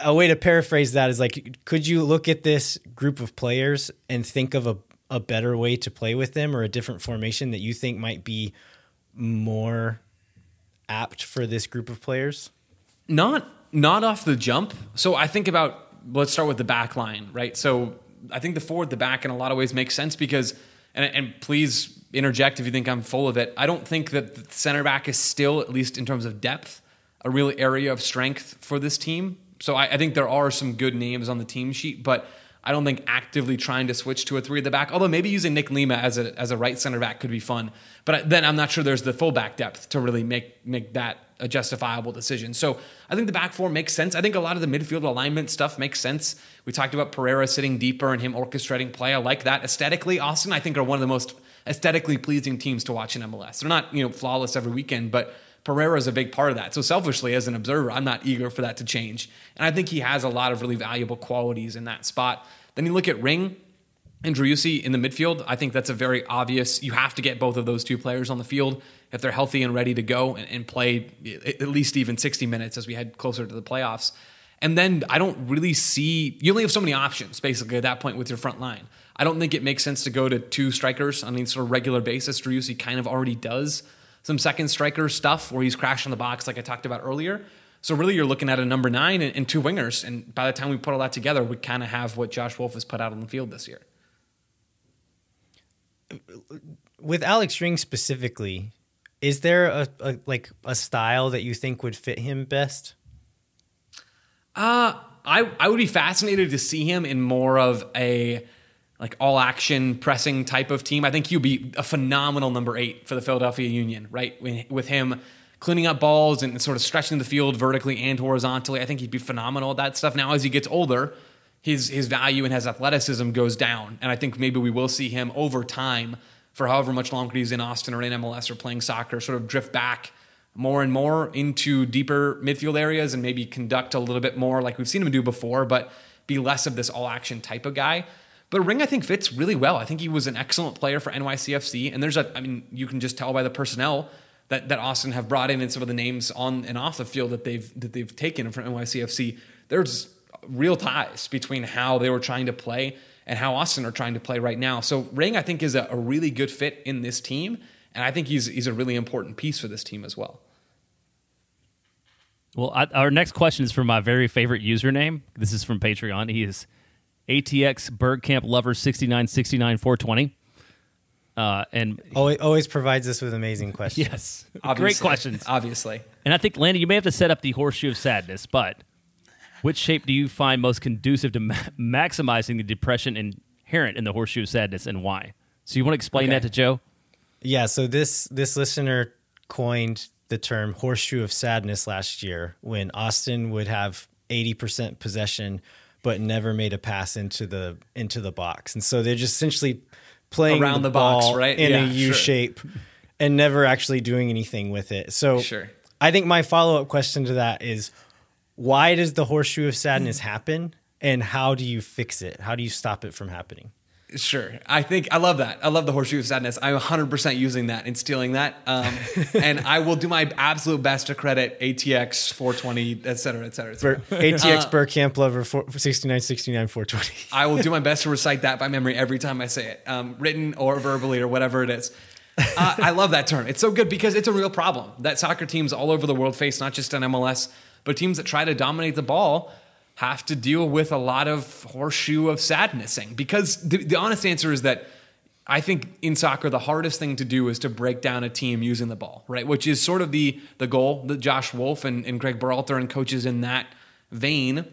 a way to paraphrase that is like, could you look at this group of players and think of a, a better way to play with them or a different formation that you think might be more apt for this group of players? Not not off the jump. So I think about let's start with the back line, right? So I think the forward, the back, in a lot of ways makes sense because, and, and please interject if you think I'm full of it. I don't think that the center back is still, at least in terms of depth, a real area of strength for this team. So I, I think there are some good names on the team sheet, but I don't think actively trying to switch to a three at the back. Although maybe using Nick Lima as a as a right center back could be fun. But then I'm not sure there's the fullback depth to really make make that a justifiable decision. So I think the back four makes sense. I think a lot of the midfield alignment stuff makes sense. We talked about Pereira sitting deeper and him orchestrating play. I like that aesthetically. Austin, I think, are one of the most aesthetically pleasing teams to watch in MLS. They're not you know flawless every weekend, but Pereira is a big part of that. So selfishly, as an observer, I'm not eager for that to change. And I think he has a lot of really valuable qualities in that spot. Then you look at Ring and Driussi in the midfield. I think that's a very obvious. You have to get both of those two players on the field if they're healthy and ready to go and, and play at least even 60 minutes as we head closer to the playoffs. And then I don't really see you only have so many options basically at that point with your front line. I don't think it makes sense to go to two strikers on a sort of regular basis. Driussi kind of already does some second striker stuff where he's crashing the box, like I talked about earlier. So really, you're looking at a number nine and, and two wingers, and by the time we put all that together, we kind of have what Josh Wolff has put out on the field this year. With Alex Ring specifically, is there a, a like a style that you think would fit him best? Uh I I would be fascinated to see him in more of a like all action pressing type of team. I think he'd be a phenomenal number eight for the Philadelphia Union, right? With him cleaning up balls and sort of stretching the field vertically and horizontally. I think he'd be phenomenal at that stuff. Now, as he gets older, his his value and his athleticism goes down, and I think maybe we will see him over time for however much longer he's in Austin or in MLS or playing soccer, sort of drift back more and more into deeper midfield areas and maybe conduct a little bit more like we've seen him do before, but be less of this all action type of guy. But Ring, I think, fits really well. I think he was an excellent player for NYCFC. And there's a, I mean, you can just tell by the personnel that, that Austin have brought in and some of the names on and off the field that they've that they've taken from NYCFC. There's real ties between how they were trying to play and how Austin are trying to play right now. So Ring, I think, is a, a really good fit in this team. And I think he's he's a really important piece for this team as well. Well, I, our next question is from my very favorite username. This is from Patreon. He is ATX Bergkamp Lover 6969 420. Uh, and always, always provides us with amazing questions. yes, obviously, great questions. Obviously, and I think Landy, you may have to set up the horseshoe of sadness. But which shape do you find most conducive to ma- maximizing the depression inherent in the horseshoe of sadness, and why? So you want to explain okay. that to Joe? Yeah. So this this listener coined the term horseshoe of sadness last year when Austin would have eighty percent possession but never made a pass into the into the box. And so they're just essentially playing around the, the box, right? In yeah, a U sure. shape and never actually doing anything with it. So sure. I think my follow up question to that is why does the horseshoe of sadness happen and how do you fix it? How do you stop it from happening? Sure. I think I love that. I love the horseshoe of sadness. I'm 100% using that and stealing that. Um, and I will do my absolute best to credit ATX 420, et cetera, et cetera, et cetera. ATX uh, Bergkamp Lover 6969 420. I will do my best to recite that by memory every time I say it, um, written or verbally or whatever it is. Uh, I love that term. It's so good because it's a real problem that soccer teams all over the world face, not just in MLS, but teams that try to dominate the ball have to deal with a lot of horseshoe of sadnessing because the, the, honest answer is that I think in soccer the hardest thing to do is to break down a team using the ball, right? Which is sort of the the goal that Josh Wolff and, and Greg Berhalter and coaches in that vein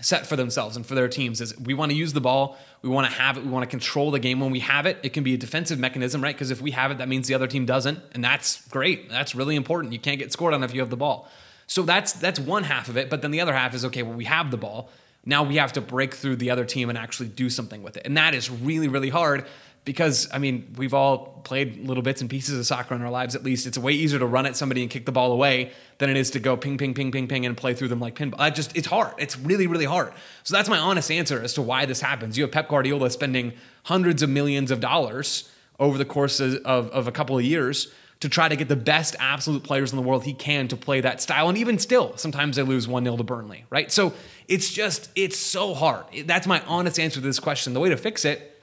set for themselves and for their teams is we want to use the ball, we want to have it, we want to control the game when we have it. It can be a defensive mechanism, right? Because if we have it, that means the other team doesn't, and that's great. That's really important. You can't get scored on if you have the ball. So that's that's one half of it, but then the other half is okay, well we have the ball. Now we have to break through the other team and actually do something with it. And that is really really hard because I mean, we've all played little bits and pieces of soccer in our lives at least. It's way easier to run at somebody and kick the ball away than it is to go ping ping ping ping ping and play through them like pinball. I just it's hard. It's really really hard. So that's my honest answer as to why this happens. You have Pep Guardiola spending hundreds of millions of dollars over the course of, of a couple of years to try to get the best absolute players in the world he can to play that style. And even still, sometimes they lose 1 0 to Burnley, right? So it's just, it's so hard. That's my honest answer to this question. The way to fix it,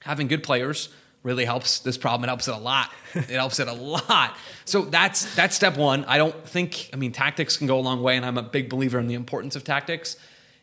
having good players, really helps this problem. It helps it a lot. It helps it a lot. So that's that's step one. I don't think I mean tactics can go a long way, and I'm a big believer in the importance of tactics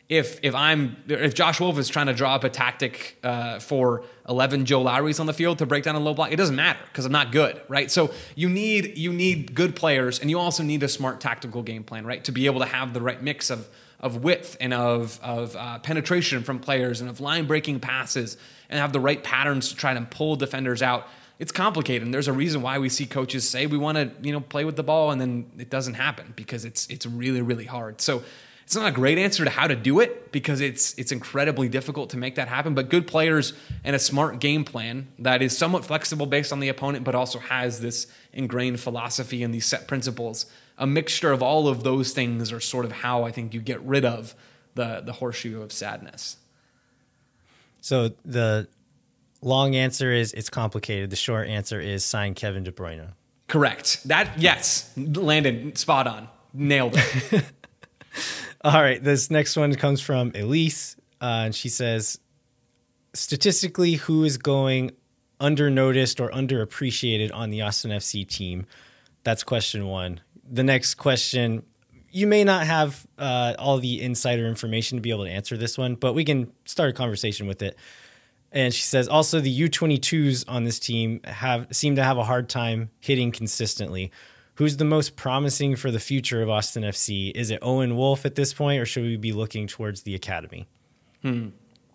if if I'm if Josh Wolff is trying to draw up a tactic uh, for 11 Joe Lowerys on the field to break down a low block, it doesn't matter because I'm not good, right? So you need you need good players, and you also need a smart tactical game plan, right, to be able to have the right mix of of width and of of uh, penetration from players and of line breaking passes, and have the right patterns to try to pull defenders out. It's complicated, and there's a reason why we see coaches say we want to you know play with the ball, and then it doesn't happen because it's it's really really hard. So it's not a great answer to how to do it because it's it's incredibly difficult to make that happen. But good players and a smart game plan that is somewhat flexible based on the opponent, but also has this ingrained philosophy and these set principles. A mixture of all of those things are sort of how I think you get rid of the the horseshoe of sadness. So the long answer is it's complicated. The short answer is sign Kevin De Bruyne. Correct. That yes, landed spot on. Nailed it. All right, this next one comes from Elise, uh, and she says, statistically, who is going under noticed or underappreciated on the Austin FC team? That's question one. The next question, you may not have uh, all the insider information to be able to answer this one, but we can start a conversation with it. And she says also the U22s on this team have seem to have a hard time hitting consistently who's the most promising for the future of Austin FC? Is it Owen Wolff at this point, or should we be looking towards the academy? Hmm.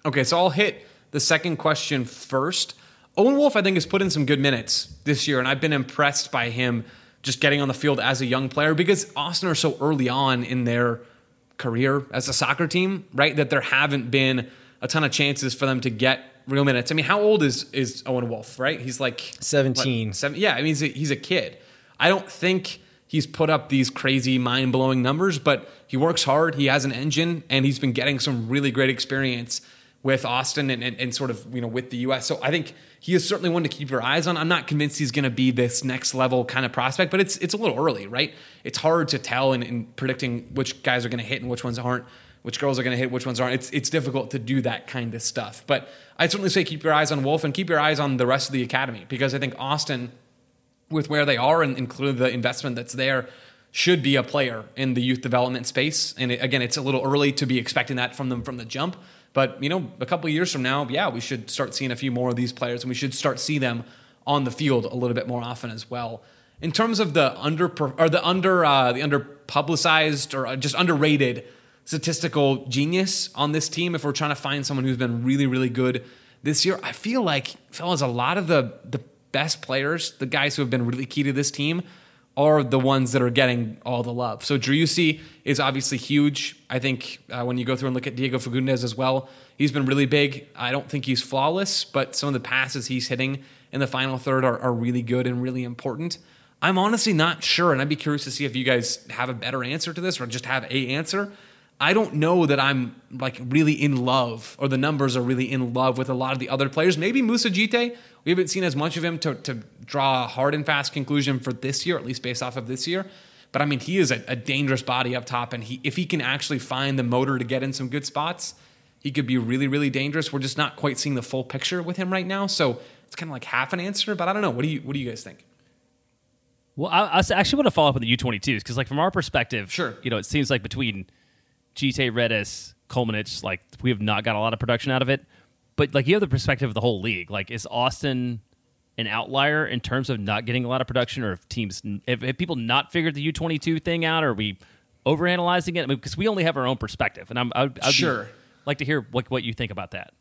Okay, so I'll hit the second question first. Owen Wolff, I think, has put in some good minutes this year, and I've been impressed by him just getting on the field as a young player because Austin are so early on in their career as a soccer team, right? That there haven't been a ton of chances for them to get real minutes. I mean, how old is is Owen Wolff? right? He's like 17. What, seven, yeah, I mean, he's a, he's a kid. I don't think he's put up these crazy mind blowing numbers, but he works hard. He has an engine, and he's been getting some really great experience with Austin and, and, and, sort of you know with the U.S. So I think he is certainly one to keep your eyes on. I'm not convinced he's going to be this next level kind of prospect, but it's it's a little early, right? It's hard to tell in, in predicting which guys are going to hit and which ones aren't, which girls are going to hit, which ones aren't. It's it's difficult to do that kind of stuff. But I'd certainly say keep your eyes on Wolff and keep your eyes on the rest of the academy because I think Austin with where they are and including the investment that's there should be a player in the youth development space. And it, again, it's a little early to be expecting that from them from the jump. But you know, a couple of years from now, yeah, we should start seeing a few more of these players, and we should start see them on the field a little bit more often as well. In terms of the under or the under uh, the under publicized or just underrated statistical genius on this team, if we're trying to find someone who's been really really good this year, I feel like fellas, a lot of the the best players, the guys who have been really key to this team, are the ones that are getting all the love. So Driussi is obviously huge. I think uh, when you go through and look at Diego Fagundez as well, he's been really big. I don't think he's flawless, but some of the passes he's hitting in the final third are, are really good and really important. I'm honestly not sure, and I'd be curious to see if you guys have a better answer to this or just have a answer. I don't know that I'm like really in love or the numbers are really in love with a lot of the other players. Maybe Moussa Djitté. We haven't seen as much of him to, to draw a hard and fast conclusion for this year, at least based off of this year. But I mean, he is a, a dangerous body up top, and he if he can actually find the motor to get in some good spots, he could be really, really dangerous. We're just not quite seeing the full picture with him right now, so it's kind of like half an answer. But I don't know. What do you What do you guys think? Well, I, I actually want to follow up on the U22s because, like, from our perspective, sure, you know, it seems like between Djitté Redes, Kolmanic, like we have not got a lot of production out of it. But like you have the perspective of the whole league. Like is Austin an outlier in terms of not getting a lot of production, or if teams, if, if people not figured the U twenty two thing out, or we overanalyzing it? Because we only have our own perspective, and I'm I'd, I'd Sure. be- like to hear what what you think about that.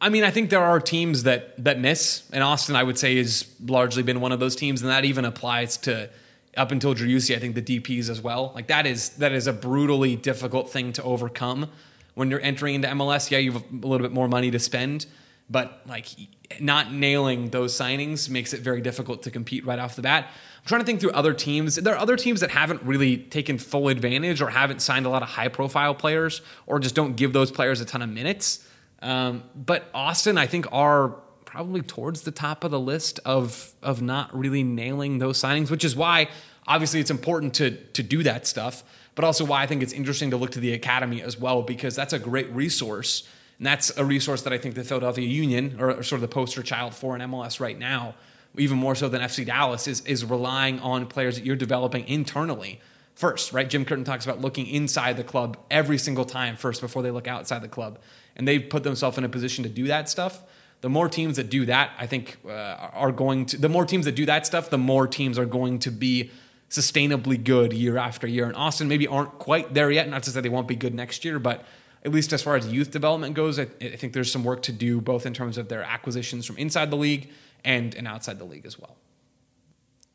I mean, I think there are teams that that miss, and Austin, I would say, has largely been one of those teams, and that even applies to up until Driussi. I think the DPS as well. Like that is that is a brutally difficult thing to overcome when you're entering into MLS. Yeah, you have a little bit more money to spend, but like not nailing those signings makes it very difficult to compete right off the bat. I'm trying to think through other teams. There are other teams that haven't really taken full advantage or haven't signed a lot of high profile players or just don't give those players a ton of minutes. Um, but Austin, I think, are probably towards the top of the list of of not really nailing those signings, which is why obviously it's important to to do that stuff, but also why I think it's interesting to look to the academy as well because that's a great resource. And that's a resource that I think the Philadelphia Union, or, or sort of the poster child for an MLS right now, even more so than FC Dallas, is is relying on players that you're developing internally first, right? Jim Curtin talks about looking inside the club every single time first before they look outside the club. And they've put themselves in a position to do that stuff. The more teams that do that, I think, uh, are going to, the more teams that do that stuff, the more teams are going to be sustainably good year after year. And Austin maybe aren't quite there yet. Not to say they won't be good next year, but at least as far as youth development goes, I, I think there's some work to do both in terms of their acquisitions from inside the league and, and outside the league as well.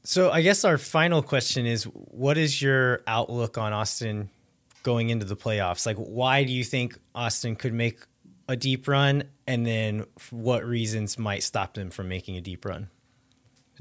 So I guess our final question is what is your outlook on Austin going into the playoffs? Like why do you think Austin could make a deep run and then what reasons might stop them from making a deep run?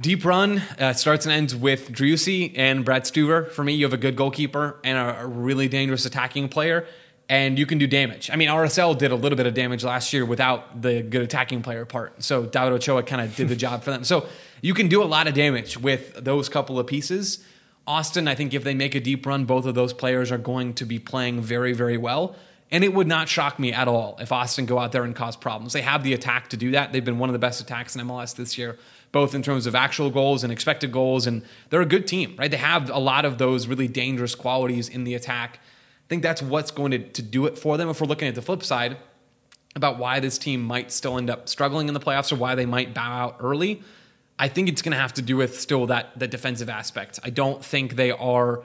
Deep run uh, starts and ends with Driussi and Brad Stuver. For me, you have a good goalkeeper and a, a really dangerous attacking player, and you can do damage. I mean, RSL did a little bit of damage last year without the good attacking player part. So David Ochoa kind of did the job for them. So you can do a lot of damage with those couple of pieces. Austin, I think if they make a deep run, both of those players are going to be playing very, very well. And it would not shock me at all if Austin go out there and cause problems. They have the attack to do that. They've been one of the best attacks in MLS this year, both in terms of actual goals and expected goals. And they're a good team, right? They have a lot of those really dangerous qualities in the attack. I think that's what's going to, to do it for them. If we're looking at the flip side about why this team might still end up struggling in the playoffs or why they might bow out early, I think it's going to have to do with still that that defensive aspect. I don't think they are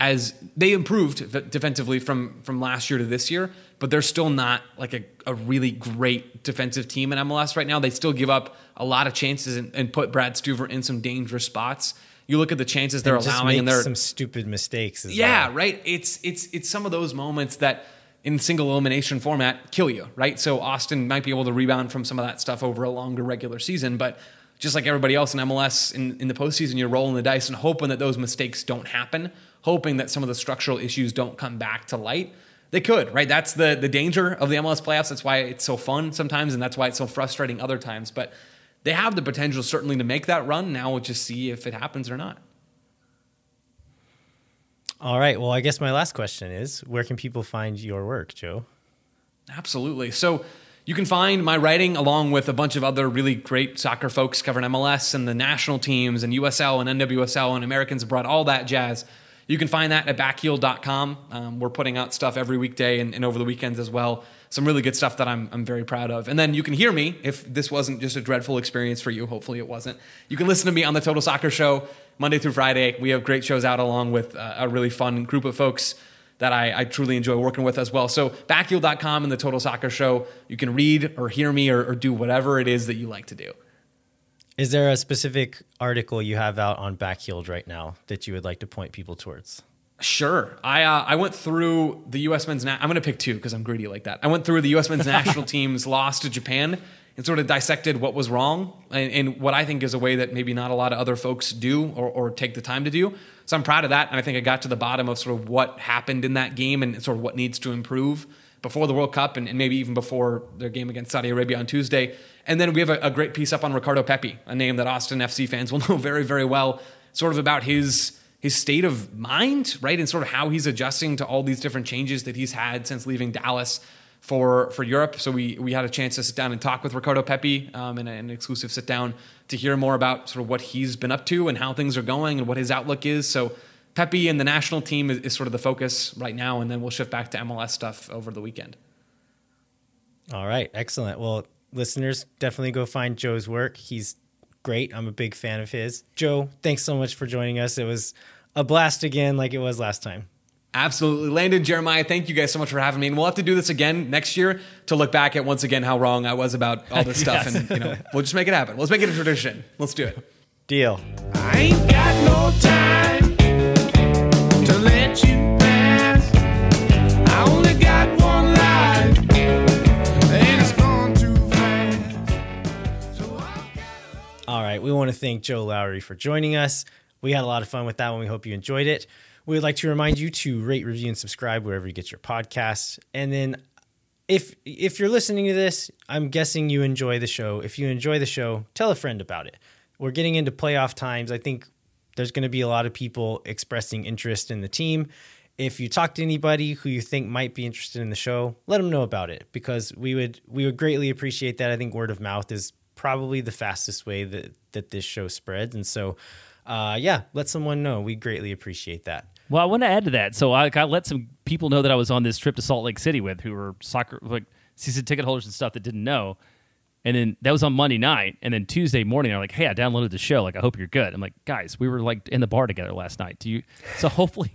as they improved defensively from from last year to this year, but they're still not like a, a really great defensive team in MLS right now. They still give up a lot of chances and, and put Brad Stuver in some dangerous spots. You look at the chances they're And allowing, and they're some stupid mistakes. As well yeah, well. right. It's it's it's some of those moments that in single elimination format kill you, right? So Austin might be able to rebound from some of that stuff over a longer regular season, but just like everybody else in MLS in, in the postseason, you're rolling the dice and hoping that those mistakes don't happen, hoping that some of the structural issues don't come back to light. They could, right? That's the the danger of the MLS playoffs. That's why it's so fun sometimes, and that's why it's so frustrating other times. But they have the potential certainly to make that run. Now we'll just see if it happens or not. All right. Well, I guess my last question is where can people find your work, Joe? Absolutely. So you can find my writing along with a bunch of other really great soccer folks covering MLS and the national teams and USL and NWSL and Americans abroad, all that jazz. You can find that at backheeled.com. Um, we're putting out stuff every weekday and, and over the weekends as well. Some really good stuff that I'm, I'm very proud of. And then you can hear me if this wasn't just a dreadful experience for you. Hopefully it wasn't. You can listen to me on the Total Soccer Show Monday through Friday. We have great shows out along with uh, a really fun group of folks that I, I, truly enjoy working with as well. So backheeled.com and the Total Soccer Show, you can read or hear me or, or, do whatever it is that you like to do. Is there a specific article you have out on Backheeled right now that you would like to point people towards? Sure. I uh, I went through the U.S. men's. Na- I'm going to pick two because I'm greedy like that. I went through the U.S. men's national team's loss to Japan and sort of dissected what was wrong and, and, what I think is a way that maybe not a lot of other folks do or, or, take the time to do. So I'm proud of that. And I think I got to the bottom of sort of what happened in that game and sort of what needs to improve before the World Cup and, and maybe even before their game against Saudi Arabia on Tuesday. And then we have a, a great piece up on Ricardo Pepi, a name that Austin FC fans will know very, very well, sort of about his his state of mind, right? And sort of how he's adjusting to all these different changes that he's had since leaving Dallas for for Europe. So we we had a chance to sit down and talk with Ricardo Pepi um, in an exclusive sit down to hear more about sort of what he's been up to and how things are going and what his outlook is. So Pepi and the national team is, is sort of the focus right now, and then we'll shift back to MLS stuff over the weekend. All right, excellent. Well, listeners, definitely go find Joe's work. He's great. I'm a big fan of his. Joe, thanks so much for joining us. It was a blast again, like it was last time. Absolutely. Landon, Jeremiah, thank you guys so much for having me. And we'll have to do this again next year to look back at once again how wrong I was about all this stuff. And, you know, we'll just make it happen. Let's make it a tradition. Let's do it. Deal. I ain't got no time right. We want to thank Joe Lowery for joining us. We had a lot of fun with that one. We hope you enjoyed it. We would like to remind you to rate, review, and subscribe wherever you get your podcasts. And then if if you're listening to this, I'm guessing you enjoy the show. If you enjoy the show, tell a friend about it. We're getting into playoff times. I think there's going to be a lot of people expressing interest in the team. If you talk to anybody who you think might be interested in the show, let them know about it because we would we would greatly appreciate that. I think word of mouth is probably the fastest way that that this show spreads, and so uh, yeah, let someone know. We greatly appreciate that. Well, I want to add to that. So I, I let some people know that I was on this trip to Salt Lake City with, who were soccer like season ticket holders and stuff that didn't know. And then that was on Monday night, and then Tuesday morning, they're like, "Hey, I downloaded the show. Like, I hope you're good." I'm like, "Guys, we were like in the bar together last night. Do you?" So hopefully,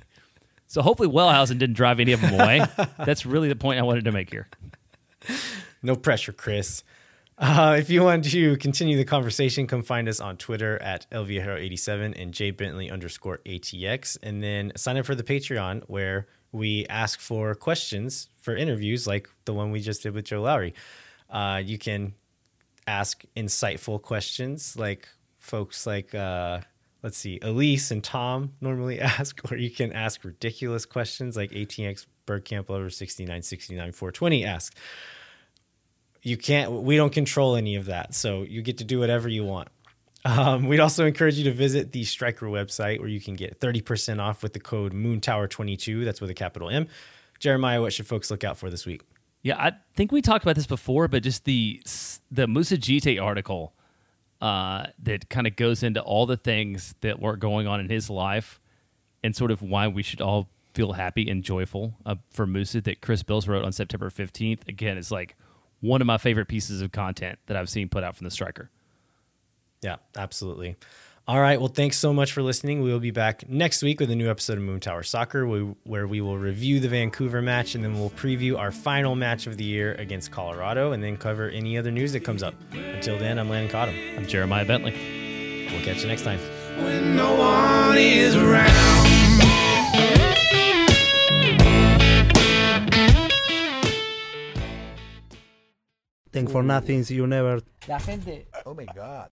so hopefully, Wellhausen didn't drive any of them away. That's really the point I wanted to make here. No pressure, Chris. Uh, if you want to continue the conversation, come find us on Twitter at lviajero87 and jbentley underscore ATX. And then sign up for the Patreon where we ask for questions for interviews like the one we just did with Joe Lowery. Uh, you can ask insightful questions like folks like, uh, let's see, Elise and Tom normally ask, or you can ask ridiculous questions like ATX Bergkamp over 6969 420 ask you can't we don't control any of that. So you get to do whatever you want. Um, we'd also encourage you to visit the striker website where you can get 30% off with the code moontower22 that's with a capital m. Jeremiah what should folks look out for this week? Yeah, I think we talked about this before, but just the the Moussa Djitté article uh, that kind of goes into all the things that were going on in his life and sort of why we should all feel happy and joyful uh, for Moussa that Chris Bills wrote on September 15th. Again, it's like one of my favorite pieces of content that I've seen put out from the striker. yeah absolutely. All right well thanks so much for listening. We will be back next week with a new episode of moon tower soccer where we will review the vancouver match and then we'll preview our final match of the year against colorado and then cover any other news that comes up. Until then i'm landon cottom I'm Jeremiah Bentley. we'll catch you next time when no one is around. Think for nothing, you never La gente Oh my God.